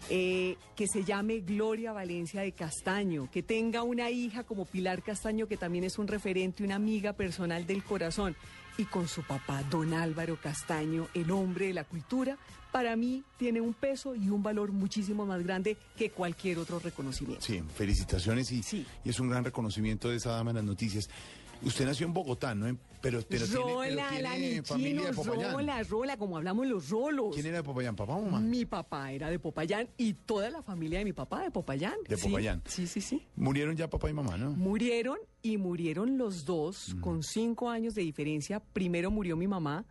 eh, que se llame Gloria Valencia de Castaño, que tenga una hija como Pilar Castaño, que también es un referente, una amiga personal del corazón, y con su papá, don Álvaro Castaño, el hombre de la cultura, para mí tiene un peso y un valor muchísimo más grande que cualquier otro reconocimiento. Sí, felicitaciones y, y es un gran reconocimiento de esa dama de las noticias. Usted nació en Bogotá, ¿no? Pero, pero tiene, pero Rola, la tiene familia de Popayán. rola, rola, como hablamos los rolos. ¿Quién era de Popayán, papá o mamá? Mi papá era de Popayán y toda la familia de mi papá de Popayán. De Sí, Popayán. Sí, sí, sí. Murieron ya papá y mamá, ¿no? Murieron y murieron los dos con cinco años de diferencia. Primero murió mi mamá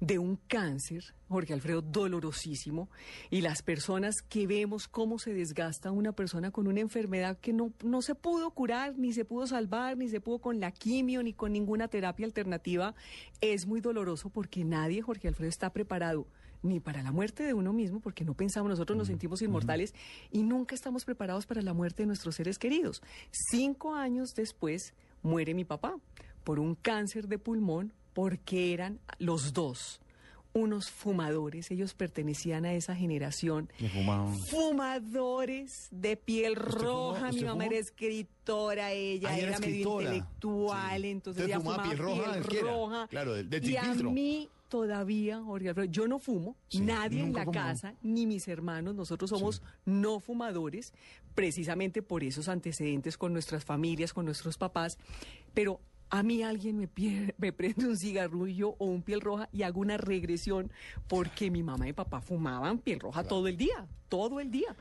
de un cáncer, Jorge Alfredo, dolorosísimo. Y las personas que vemos cómo se desgasta una persona con una enfermedad que no, no se pudo curar, ni se pudo salvar, ni se pudo con la quimio, ni con ninguna terapia alternativa, es muy doloroso porque nadie, Jorge Alfredo, está preparado ni para la muerte de uno mismo, porque no pensamos, nosotros nos sentimos inmortales y nunca estamos preparados para la muerte de nuestros seres queridos. Cinco años después muere mi papá por un cáncer de pulmón, porque eran los dos unos fumadores, ellos pertenecían a esa generación. Fumaban. Fumadores de piel roja, mi ¿Usted mamá fumó? era escritora, ella Ah, era, era medio intelectual, entonces ella fumaba fumaba piel roja, ¿qué era? roja. Claro, del- del y a mí todavía, Jorge Alfredo, yo no fumo, Sí, nadie en la fumó. casa, ni mis hermanos, nosotros somos no fumadores, precisamente por esos antecedentes con nuestras familias, con nuestros papás, pero a mí alguien me, prende un cigarrillo o un piel roja y hago una regresión porque mi mamá y papá fumaban piel roja todo el día, todo el día.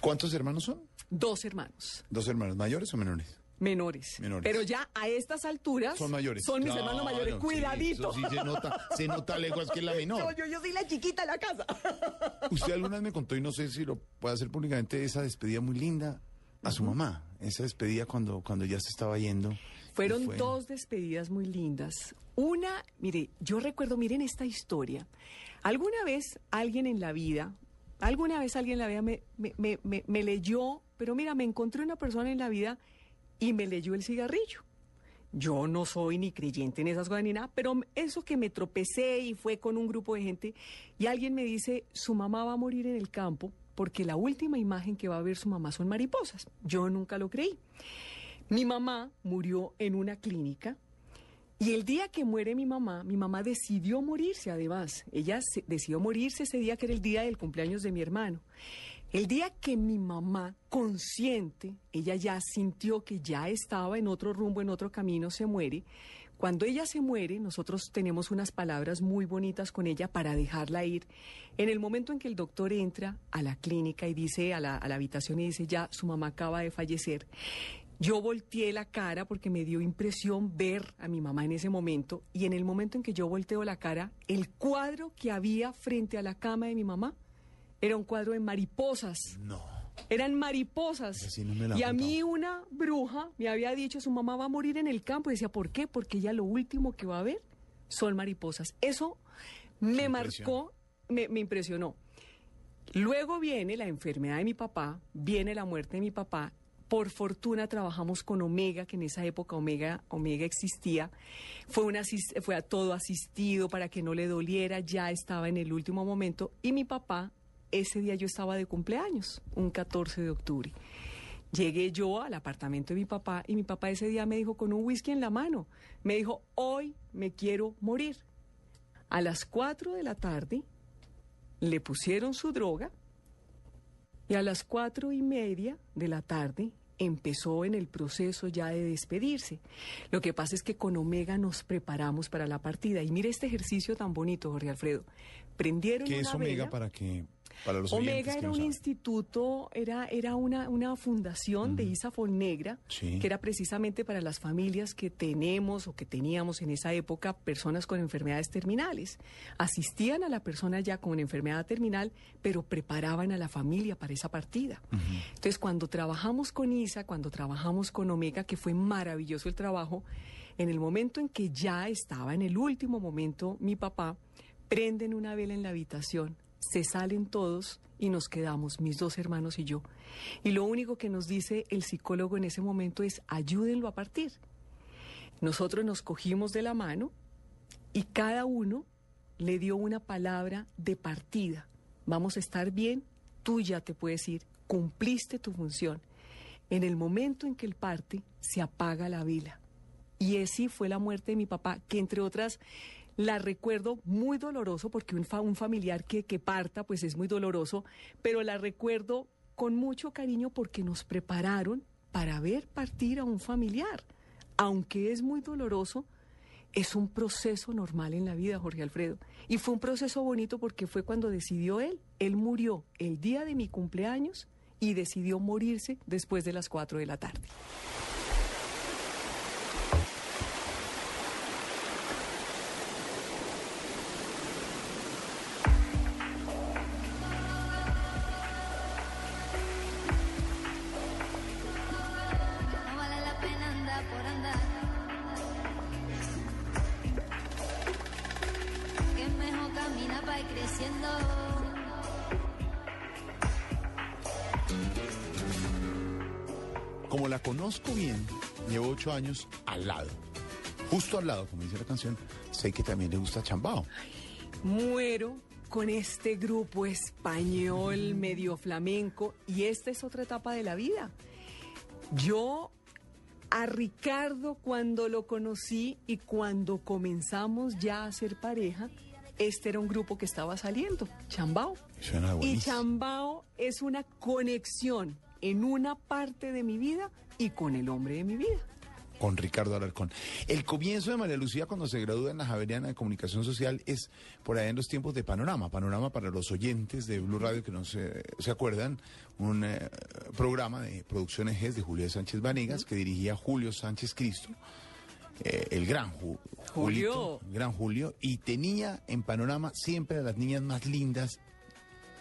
¿Cuántos hermanos son? Dos hermanos ¿Dos hermanos mayores o menores? menores. Menores. Pero ya a estas alturas Son mayores. Son mis Claro, hermanos mayores. sí, Cuidadito. eso sí se nota, se nota lejos que es la menor. Yo, yo, yo soy la chiquita de la casa. Usted alguna vez me contó, y no sé si lo puede hacer públicamente, esa despedida muy linda a su mamá. Esa despedida cuando, cuando ya se estaba yendo. Fueron fue- dos despedidas muy lindas. Una, mire, yo recuerdo, miren esta historia. Alguna vez alguien en la vida, alguna vez alguien en la vida me, me, me- me- me leyó, pero mira, me encontré una persona en la vida y me leyó el cigarrillo. Yo no soy ni creyente en esas cosas ni nada, pero eso que me tropecé y fue con un grupo de gente y alguien me dice, su mamá va a morir en el campo porque la última imagen que va a ver su mamá son mariposas. Yo nunca lo creí. Mi mamá murió en una clínica y el día que muere mi mamá, mi mamá decidió morirse además. Ella decidió morirse ese día que era el día del cumpleaños de mi hermano. El día que mi mamá, consciente, ella ya sintió que ya estaba en otro rumbo, en otro camino, se muere. Cuando ella se muere, nosotros tenemos unas palabras muy bonitas con ella para dejarla ir. En el momento en que el doctor entra a la clínica y dice, a la, a la habitación y dice, ya, su mamá acaba de fallecer. Yo volteé la cara porque me dio impresión ver a mi mamá en ese momento y en el momento en que yo volteo la cara, el cuadro que había frente a la cama de mi mamá era un cuadro de mariposas. No. Eran mariposas. No y a mí una bruja me había dicho, su mamá va a morir en el campo. Y decía, ¿por qué? Porque ella lo último que va a ver son mariposas. Eso me marcó, me, me impresionó. Luego viene la enfermedad de mi papá, viene la muerte de mi papá. Por fortuna trabajamos con Omega, que en esa época Omega, Omega existía. Fue, a todo asistido para que no le doliera, ya estaba en el último momento. Y mi papá, ese día yo estaba de cumpleaños, un 14 de octubre. Llegué yo al apartamento de mi papá y mi papá ese día me dijo con un whisky en la mano, me dijo, hoy me quiero morir. A las 4 de la tarde le pusieron su droga y a las cuatro y media de la tarde empezó en el proceso ya de despedirse. Lo que pasa es que con Omega nos preparamos para la partida. Y mire este ejercicio tan bonito, Jorge Alfredo. Prendieron ¿Qué una es Omega vela. para que para los Omega era un saben? instituto, era, era una, una fundación de Isa Negra, Sí. que era precisamente para las familias que tenemos o que teníamos en esa época personas con enfermedades terminales. Asistían a la persona ya con enfermedad terminal, pero preparaban a la familia para esa partida. Entonces, cuando trabajamos con ISA, cuando trabajamos con Omega, que fue maravilloso el trabajo, en el momento en que ya estaba en el último momento mi papá, prenden una vela en la habitación, se salen todos y nos quedamos, mis dos hermanos y yo. Y lo único que nos dice el psicólogo en ese momento es ayúdenlo a partir. Nosotros nos cogimos de la mano y cada uno le dio una palabra de partida. Vamos a estar bien, tú ya te puedes ir, cumpliste tu función. En el momento en que él parte, se apaga la vela. Y así fue la muerte de mi papá, que entre otras la recuerdo muy doloroso, porque un, fa- un familiar que, que parta, pues es muy doloroso, pero la recuerdo con mucho cariño porque nos prepararon para ver partir a un familiar. Aunque es muy doloroso, es un proceso normal en la vida, Jorge Alfredo. Y fue un proceso bonito porque fue cuando decidió él. Él murió el día de mi cumpleaños y decidió morirse después de las 4 de la tarde. Ocho años al lado. Justo al lado, como dice la canción, sé que también le gusta Chambao. Muero con este grupo español medio flamenco y esta es otra etapa de la vida. Yo a Ricardo cuando lo conocí y cuando comenzamos ya a ser pareja, este era un grupo que estaba saliendo, Chambao. Suena Y. Chambao es una conexión en una parte de mi vida y con el hombre de mi vida. Con Ricardo Alarcón. El comienzo de María Lucía cuando se gradúa en la Javeriana de Comunicación Social es por allá en los tiempos de Panorama. Panorama para los oyentes de Blue Radio que no se, se acuerdan, un eh, programa de producciones GES de Julio Sánchez Vanegas que dirigía Julio Sánchez Cristo. eh, el gran Ju- Julio. Julito, gran Julio, y tenía en panorama siempre a las niñas más lindas,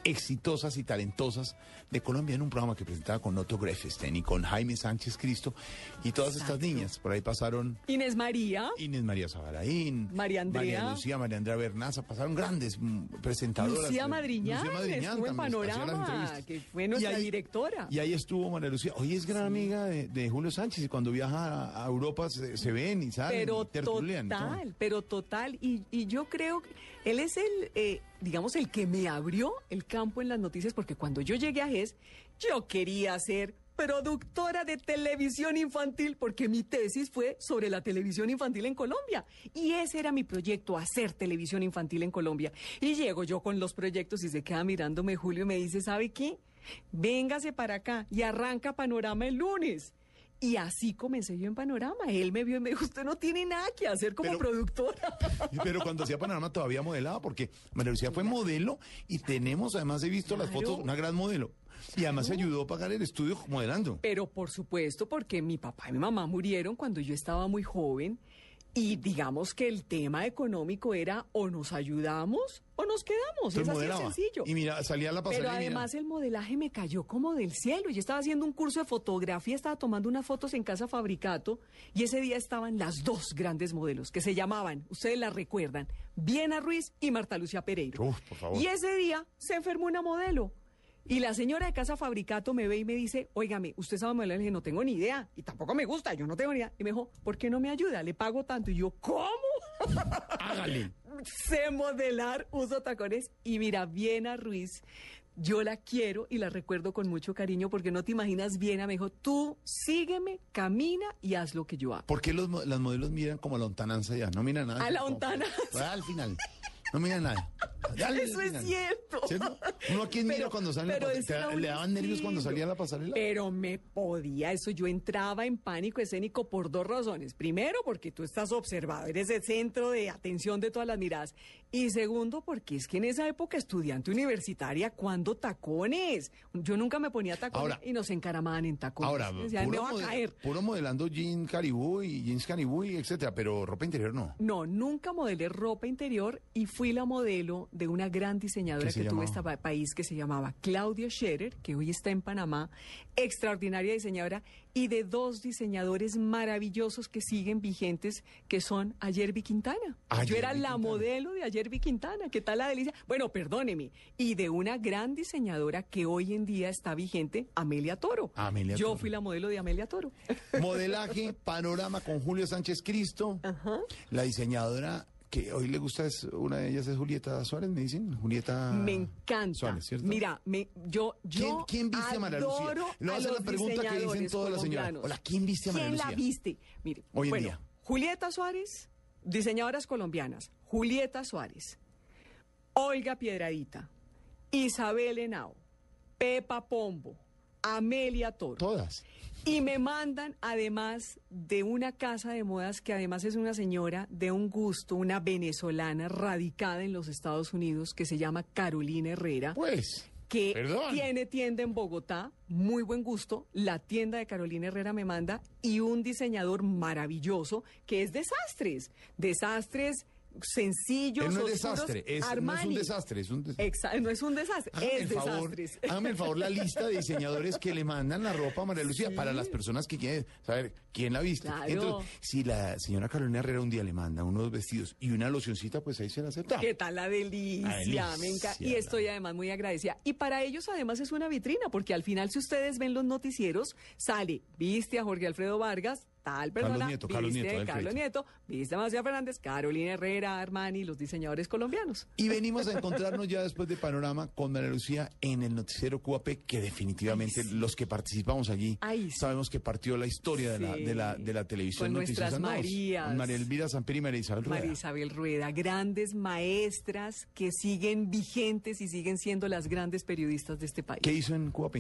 exitosas y talentosas de Colombia en un programa que presentaba con Otto Greffestein y con Jaime Sánchez Cristo y todas estas niñas. Por ahí pasaron Inés María. Inés María Zabaraín, María Andrea. María Lucía, María Andrea Bernaza, pasaron grandes mm, presentadoras. Lucía Madriñán, Lucía Madriñán estuvo en Panorama, que fue nuestra Y ahí- directora. Y ahí estuvo María Lucía. Hoy es gran amiga de, de Julio Sánchez y cuando viaja a, Europa se, se ven y salen pero y total, pero total. Y, y yo creo que él es el, eh, digamos, el que me abrió el campo en las noticias, porque cuando yo llegué a GES, yo quería ser productora de televisión infantil, porque mi tesis fue sobre la televisión infantil en Colombia. Y ese era mi proyecto, hacer televisión infantil en Colombia. Y llego yo con los proyectos y se queda mirándome Julio y me dice, ¿sabe qué? Véngase para acá y arranca Panorama el lunes. Y así comencé yo en Panorama. Él me vio y me dijo, usted no tiene nada que hacer como productora. Pero cuando hacía Panorama todavía modelaba, porque María Lucía fue modelo y tenemos, además he visto las fotos, una gran modelo. Y además se ayudó a pagar el estudio modelando. Pero por supuesto, porque mi papá y mi mamá murieron cuando yo estaba muy joven. Y digamos que el tema económico era o nos ayudamos o nos quedamos. Entonces es así de sencillo. Y mira, salía la Pero pasarela y mira. además el modelaje me cayó como del cielo. Yo estaba haciendo un curso de fotografía, estaba tomando unas fotos en Casa Fabricato y ese día estaban las dos grandes modelos que se llamaban, ustedes las recuerdan, Viena Ruiz y Marta Lucía Pereiro. Uf, por favor. Y ese día se enfermó una modelo. Y la señora de Casa Fabricato me ve y me dice, óigame, ¿usted sabe modelar? Le dije, no tengo ni idea. Y tampoco me gusta, yo no tengo ni idea. Y me dijo, ¿por qué no me ayuda? Le pago tanto. Y yo, ¿cómo? Hágale. sé modelar, uso tacones. Y mira, Viena Ruiz, yo la quiero y la recuerdo con mucho cariño porque no te imaginas, Viena me dijo, tú sígueme, camina y haz lo que yo hago. ¿Por qué los, las modelos miran como a la lontananza ya? No miran nada. A la lontananza. Ya al final. No miran nada. Eso es cierto. ¿Cierto? Uno a quién mira cuando sale la pasarela. ese era ¿Te- un ¿Le daban nervios cuando salía la pasarela? Pero me podía eso. Yo entraba en pánico escénico por dos razones. Primero, porque tú estás observado, eres el centro de atención de todas las miradas. Y segundo, porque es que en esa época estudiante universitaria, ¿cuándo tacones? Yo nunca me ponía tacones Ahora- y nos encaramaban en tacones. Ahora, Decían, me puro, va a caer. puro modelando jean caribú y jeans caribú y etcétera, pero ropa interior no. No, nunca modelé ropa interior y fui la modelo de una gran diseñadora ¿Qué se que tuvo llamaba? este pa- país que se llamaba Claudia Scherer, que hoy está en Panamá, extraordinaria diseñadora, y de dos diseñadores maravillosos que siguen vigentes, que son Ayerbi Quintana. Yo era la Quintana. modelo de Ayerbi Quintana, ¿qué tal la delicia? Bueno, perdóneme, y de una gran diseñadora que hoy en día está vigente, Amelia Toro. Amelia Yo Toro. fui la modelo de Amelia Toro. Modelaje, panorama con Julio Sánchez Cristo. La diseñadora que hoy le gusta es una de ellas es Julieta Suárez, me dicen. Julieta Me encanta. Suárez, ¿cierto? Mira, me, yo, yo ¿Quién, quién viste a María Lucía? Le voy a la pregunta que dicen todas las señoras. Hola, ¿quién viste a María ¿Quién la viste? Mire, Hoy en bueno, día. Julieta Suárez, diseñadoras colombianas. Julieta Suárez, Olga Piedradita, Isabel Henao, Pepa Pombo, Amelia Toro. Todas. Y me mandan además de una casa de modas que además es una señora de un gusto, una venezolana radicada en los Estados Unidos que se llama Carolina Herrera. Pues. Que Perdón. tiene tienda en Bogotá, muy buen gusto. La tienda de Carolina Herrera me manda y un diseñador maravilloso que es desastres. Desastres sencillos, Él no es oscuros, desastre, es, no es un desastre, es un desastre. Exa- no es un desastre, es el favor, desastres. el favor la lista de diseñadores que le mandan la ropa a María Lucía para las personas que quieren saber quién la viste. Claro. Entonces, si la señora Carolina Herrera un día le manda unos vestidos y una locioncita, pues ahí se la acepta. ¿Qué tal la delicia? La delicia, me encanta. Y estoy además muy agradecida. Y para ellos además es una vitrina, porque al final si ustedes ven los noticieros, sale, viste a Jorge Alfredo Vargas, tal persona, Carlos Nieto, Carlos Nieto, Carlos crédito. Nieto, viste a Macías Fernández, Carolina Herrera, Armani, los diseñadores colombianos. Y venimos a encontrarnos ya después de Panorama con María Lucía en el noticiero QAP, que definitivamente los que participamos allí Ay, sí. sabemos que partió la historia de, la, Sí. de, la, de la televisión Con nuestras Marías. María Elvira Samper y María Isabel Rueda. María Isabel Rueda, grandes maestras que siguen vigentes y siguen siendo las grandes periodistas de este país. ¿Qué hizo en QAP?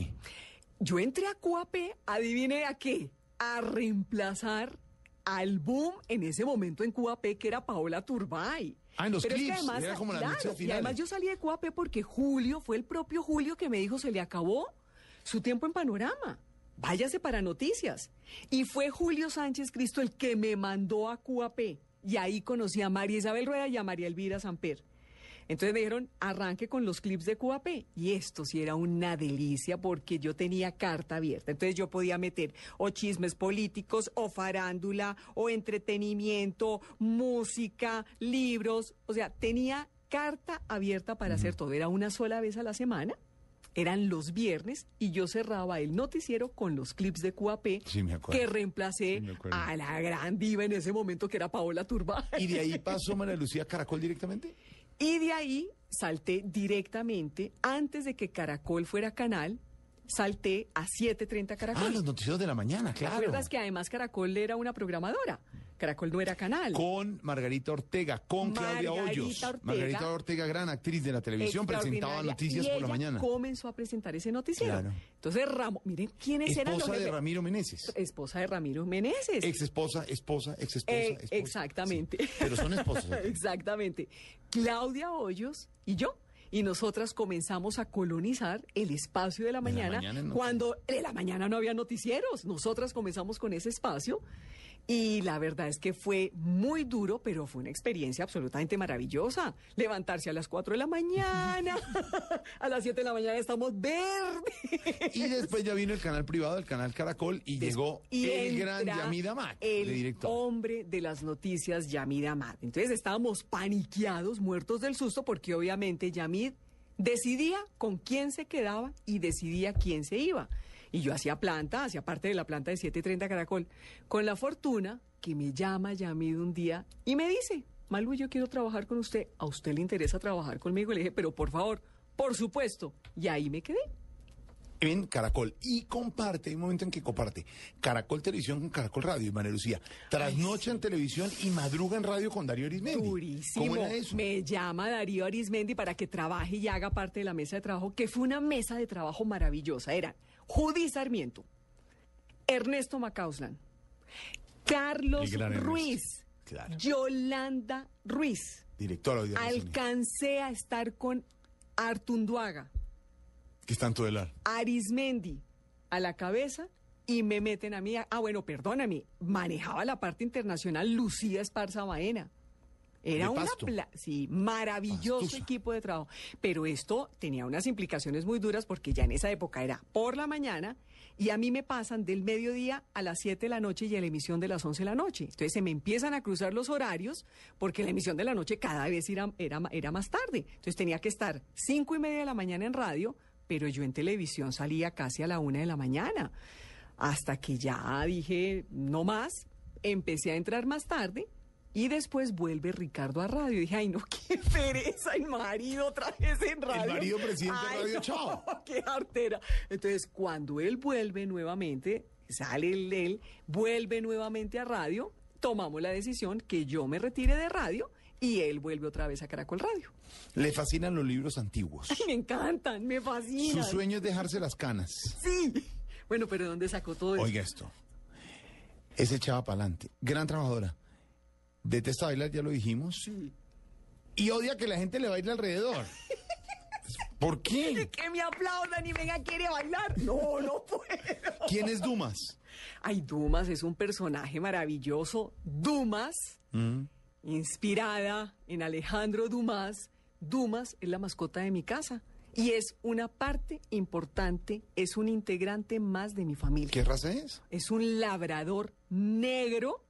Yo entré a QAP, adivine a qué, a reemplazar al boom en ese momento en QAP que era Paola Turbay. Ah, en los Pero es que clips, además, era como claro, noticias y además yo salí de QAP porque Julio, fue el propio Julio que me dijo, se le acabó su tiempo en Panorama. Váyase para noticias. Y fue Julio Sánchez Cristo el que me mandó a QAP. Y ahí conocí a María Isabel Rueda y a María Elvira Samper. Entonces me dijeron, arranque con los clips de QAP. Y esto sí era una delicia porque yo tenía carta abierta. Entonces yo podía meter o chismes políticos, o farándula, o entretenimiento, música, libros. O sea, tenía carta abierta para hacer todo. Era una sola vez a la semana. Eran los viernes y yo cerraba el noticiero con los clips de QAP Sí, me acuerdo. que reemplacé Sí, a la gran diva en ese momento que era Paola Turbay. ¿Y de ahí pasó María Lucía Caracol directamente? Y de ahí salté directamente, antes de que Caracol fuera canal, salté a 7.30 Caracol. Ah, los noticieros de la mañana, ¿Te claro. acuerdas que además Caracol era una programadora? Caracol no era canal. Con Margarita Ortega, con Claudia Hoyos. Ortega. Margarita Ortega, gran actriz de la televisión, presentaba noticias Y por la mañana. comenzó a presentar ese noticiero. Claro. Entonces, Ramón, miren quiénes eran los Esposa de? Ramiro Meneses. Esposa de Ramiro Meneses. Ex esposa, esposa, ex esposa, Eh, esposa. exactamente. Sí, Pero son esposos. exactamente. Claudia Hoyos y yo. Y nosotras comenzamos a colonizar el espacio de la mañana, mañana en cuando en la mañana no había noticieros. Nosotras comenzamos con ese espacio Y la verdad es que fue muy duro, pero fue una experiencia absolutamente maravillosa. Levantarse a las 4 de la mañana, a las 7 de la mañana estamos verdes. Y después ya vino el canal privado, el canal Caracol, y llegó Y el gran entra Yamid Amad, el director. hombre de las noticias, Yamid Amad. Entonces estábamos paniqueados, muertos del susto, porque obviamente Yamid decidía con quién se quedaba y decidía quién se iba. Y yo hacía planta, hacía parte de la planta de 730 Caracol, con la fortuna que me llama Yamid un día y me dice, Malu, yo quiero trabajar con usted. ¿A usted le interesa trabajar conmigo? Y le dije, pero por favor, por supuesto. Y ahí me quedé. en Caracol y comparte, hay un momento en que comparte Caracol Televisión con Caracol Radio y María Lucía, trasnocha en televisión y madruga en radio con Darío Arismendi. Durísimo. ¿Cómo era eso? Me llama Darío Arismendi para que trabaje y haga parte de la mesa de trabajo, que fue una mesa de trabajo maravillosa. Eran Judy Sarmiento, Ernesto Macauslan, Carlos. Ruiz, Claro. Yolanda Ruiz. Directora de Alcancé a estar con Artunduaga, que está en todo el ar. Arismendi a la cabeza y me meten a mí. a- ah, bueno, perdóname, manejaba la parte internacional Lucía Esparza Baena. Era una pla- sí, maravilloso Pastusa. equipo de trabajo. Pero esto tenía unas implicaciones muy duras porque ya en esa época era por la mañana y a mí me pasan del mediodía a las 7 de la noche y a la emisión de las 11 de la noche. Entonces se me empiezan a cruzar los horarios porque la emisión de la noche cada vez era, era, era más tarde. Entonces tenía que estar cinco y media de la mañana en radio, pero yo en televisión salía casi a la una de la mañana. Hasta que ya dije, no más, empecé a entrar más tarde y después vuelve Ricardo a radio. Y dije, ay, no, qué pereza, el marido otra vez en radio. marido presidente de Ay, Radio no, Chao. qué artera. Entonces, cuando él vuelve nuevamente, sale él, él, vuelve nuevamente a radio, tomamos la decisión que yo me retire de radio y él vuelve otra vez a Caracol Radio. Le fascinan los libros antiguos. Ay, me encantan, me fascinan. Su sueño es dejarse las canas. Sí. Bueno, pero ¿de dónde sacó todo eso? Oiga esto. Es echada para adelante. Gran trabajadora. Detesta bailar, ya lo dijimos. Y odia que la gente le baile alrededor. ¿Por qué? Que me aplaudan y venga, quiere bailar. No, no puedo. ¿Quién es Dumas? Ay, Dumas es un personaje maravilloso. Dumas, Mm. inspirada en Alejandro Dumas. Dumas es la mascota de mi casa y es una parte importante, es un integrante más de mi familia. ¿Qué raza es? Es un labrador negro,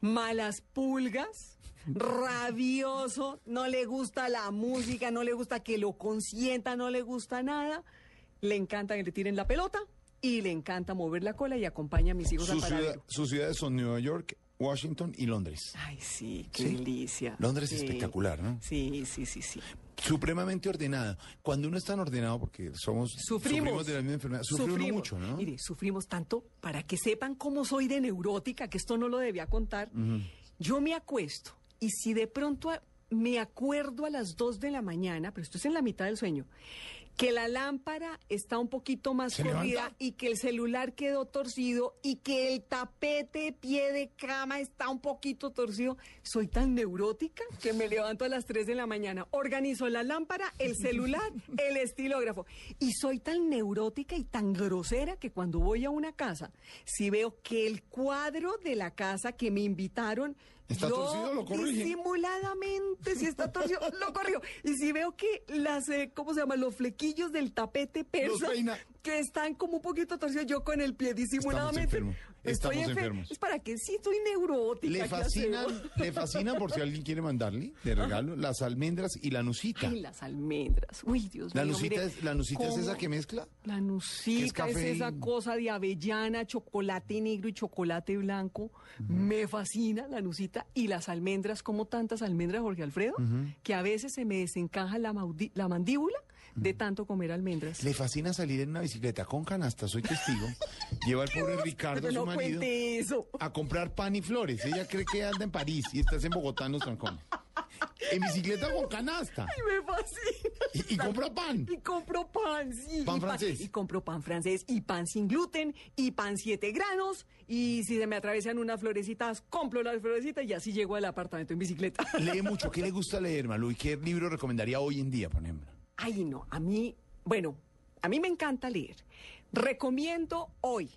malas pulgas, rabioso, no le gusta la música, no le gusta que lo consienta, no le gusta nada. Le encanta que le tiren la pelota y le encanta mover la cola y acompaña a mis hijos al ciudad- paradero. sus ciudades son Nueva York, Washington y Londres. Ay, sí, qué Sí. delicia. Londres Sí. es espectacular, ¿no? Sí, sí, sí, sí. Supremamente ordenado. Cuando uno es tan ordenado, porque somos Sufrimos. de la misma enfermedad, Sufrimos. mucho, ¿no? Mire, sufrimos tanto para que sepan cómo soy de neurótica, que esto no lo debía contar. Yo me acuesto y si de pronto me acuerdo a las 2 de la mañana, pero esto es en la mitad del sueño, que la lámpara está un poquito más ¿Se corrida y que el celular quedó torcido y que el tapete pie de cama está un poquito torcido, soy tan neurótica que me levanto a las 3 de la mañana, organizo la lámpara, el celular, el estilógrafo. Y soy tan neurótica y tan grosera que cuando voy a una casa, si veo que el cuadro de la casa que me invitaron ¿Está yo torcido? ¿Lo corrige? disimuladamente, si está torcido, lo corrijo. Y si veo que las, eh, ¿cómo se llama? Los flequillos del tapete persa, peina. Que están como un poquito torcidos, yo con el pie disimuladamente. enfermos. estoy Estamos enfer- enfermos. Es para que sí estoy neurótica. Le ¿qué fascinan, le fascinan por si alguien quiere mandarle de regalo las almendras y la nucita. Ay, las almendras. Uy, Dios La mío. nucita, mire es, la nucita es esa que mezcla. La nucita es, esa cosa de avellana, chocolate negro y chocolate blanco. Me fascina la nucita y las almendras, como tantas almendras, Jorge Alfredo, que a veces se me desencaja la, la mandíbula de tanto comer almendras. Le fascina salir en una bicicleta con canasta, soy testigo. Lleva al pobre Ricardo, su marido, eso. a comprar pan y flores. Ella cree que anda en París y estás en Bogotá en los trancones. En bicicleta con canasta. Ay, me fascina. Y, y compra pan. Y compro pan, sí. Pan y francés. Y compro pan francés y pan sin gluten y pan siete granos. Y si se me atraviesan unas florecitas, compro las florecitas y así llego al apartamento en bicicleta. Lee mucho. ¿Qué le gusta leer, Malu? ¿Y qué libro recomendaría hoy en día, por ejemplo? Ay, no, a mí, bueno, a mí me encanta leer. Recomiendo hoy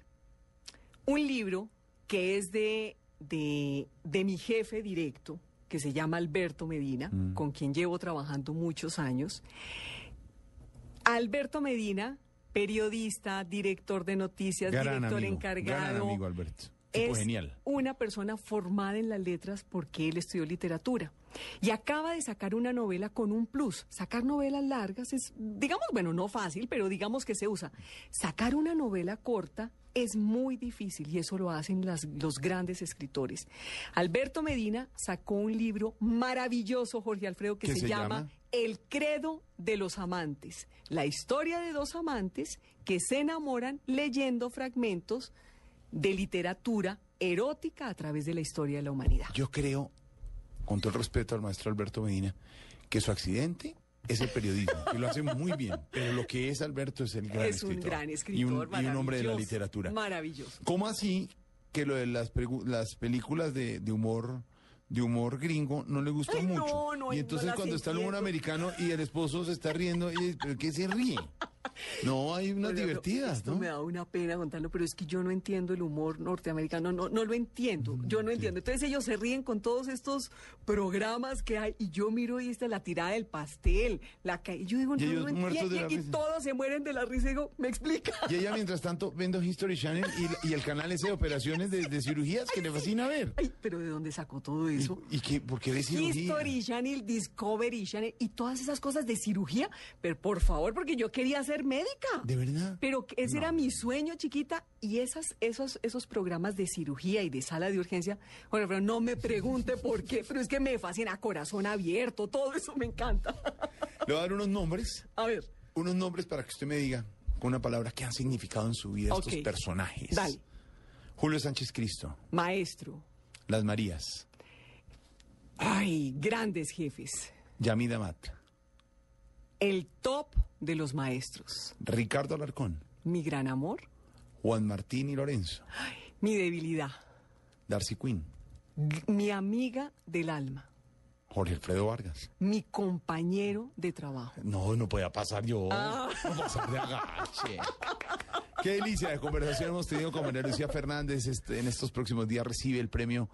un libro que es de, de, de mi jefe directo, que se llama Alberto Medina, Mm. con quien llevo trabajando muchos años. Alberto Medina, periodista, director de noticias, Gran director amigo, encargado. gran amigo Alberto. Tipo es genial. una persona formada en las letras porque él estudió literatura. Y acaba de sacar una novela con un plus. Sacar novelas largas es, digamos, bueno, no fácil, pero digamos que se usa. Sacar una novela corta es muy difícil y eso lo hacen las- los grandes escritores. Alberto Medina sacó un libro maravilloso, Jorge Alfredo, que ¿Qué se, se llama llama? El credo de los amantes. La historia de dos amantes que se enamoran leyendo fragmentos de literatura erótica a través de la historia de la humanidad. Yo creo, con todo el respeto al maestro Alberto Medina, que su accidente es el periodismo, que lo hace muy bien, pero lo que es Alberto es el gran es un escritor. gran y escritor, un, y un hombre de la literatura. Maravilloso. ¿Cómo así que lo de las, las películas de, de humor de humor gringo no le gusta Ay, no, mucho? no, y entonces cuando está el humor americano y el esposo se está riendo, y, ¿pero qué se ríe? No, hay unas divertidas, Esto ¿no? me da una pena contarlo, pero es que yo no entiendo el humor norteamericano, no, no lo entiendo, yo no entiendo. Entonces ellos se ríen con todos estos programas que hay y yo miro y está la tirada del pastel, la ca- y yo digo, Y no, no entiendo, y, todos se mueren de la risa y digo, ¿me explica? Y ella mientras tanto viendo History Channel y, y el canal ese de operaciones de, de cirugías que le fascina ver. Ay, pero ¿de dónde sacó todo eso? ¿Y qué? ¿Por qué de cirugía? History Channel, Discovery Channel y todas esas cosas de cirugía. Pero por favor, porque yo quería ser médica. ¿De verdad? Pero ese era mi sueño, chiquita. Y esas, esos, esos programas de cirugía y de sala de urgencia, bueno, pero no me pregunte por qué, pero es que me fascina corazón abierto, todo eso me encanta. Le voy a dar unos nombres. A ver. Unos nombres para que usted me diga con una palabra qué han significado en su vida estos Ok. personajes. Dale. Julio Sánchez Cristo, Maestro. Las Marías, Ay, grandes jefes. Yamida Mat, El top de los maestros. Ricardo Alarcón, Mi gran amor, Juan Martín y Lorenzo, mi debilidad, Darcy Quinn, mi amiga del alma, Jorge Alfredo Vargas. mi compañero de trabajo. No, no podía pasar yo. Ah. No pasar de agache. Qué delicia de conversación hemos tenido con María Lucía Fernández. Este, en estos próximos días recibe el premio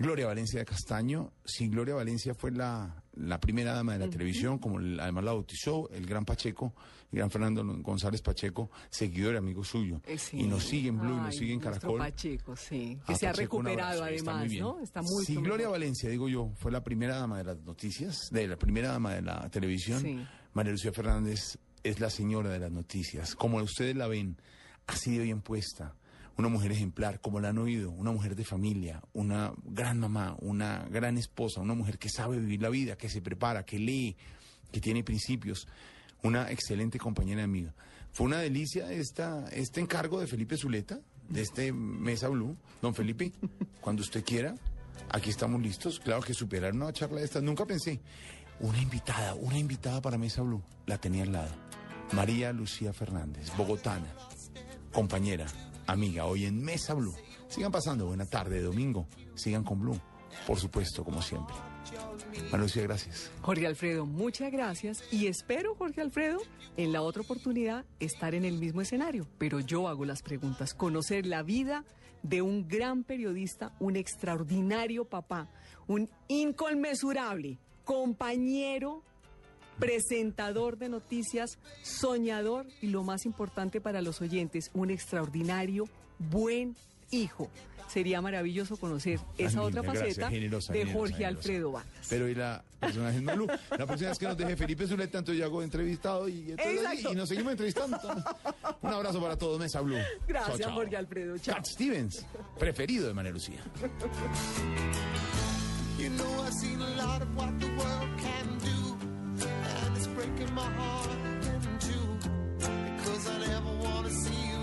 Gloria Valencia de Castaño. Sí, Gloria Valencia fue la, la primera dama de la televisión, como además la bautizó el gran Pacheco, el gran Fernando González Pacheco, seguidor y amigo suyo. Eh, sí. Y nos sigue en Blue, y nos sigue en Caracol. Pacheco, sí. Que se ha Pacheco, recuperado está además, bien. ¿no? Está muy Sí, Gloria Valencia, digo yo, fue la primera dama de las noticias, de la primera dama de la televisión. María Lucía Fernández es la señora de las noticias. Como ustedes la ven, así de bien puesta. Una mujer ejemplar, como la han oído, una mujer de familia, una gran mamá, una gran esposa, una mujer que sabe vivir la vida, que se prepara, que lee, que tiene principios, una excelente compañera y amiga. Fue una delicia esta, este encargo de Felipe Zuleta, de este Mesa Blue. Don Felipe, cuando usted quiera, aquí estamos listos. Claro que superar una charla de estas, nunca pensé. Una invitada, una invitada para Mesa Blue, la tenía al lado. María Lucía Fernández, bogotana, compañera, amiga, hoy en Mesa Blue. Sigan pasando, buena tarde, domingo. Sigan con Blue, por supuesto, como siempre. María Lucía, gracias. Jorge Alfredo, muchas gracias y espero, Jorge Alfredo, en la otra oportunidad estar en el mismo escenario. Pero yo hago las preguntas, conocer la vida de un gran periodista, un extraordinario papá, un inconmensurable compañero, presentador de noticias, soñador y lo más importante para los oyentes, un extraordinario buen hijo. Sería maravilloso conocer esa otra gracias, faceta generosa, de generosa, Jorge generosa. Alfredo Vargas. Pero y la personaje en Malú. La próxima vez que nos deje Felipe Zuleta, entonces yo hago entrevistado y, entonces- y nos seguimos entrevistando. Un abrazo para todos, Mesa Blue. Gracias, Chao, chao. Jorge Alfredo. Chao. Cat Stevens, preferido de María Lucía. You know I've seen a lot of what the world can do, breaking my heart in two because I never want to see you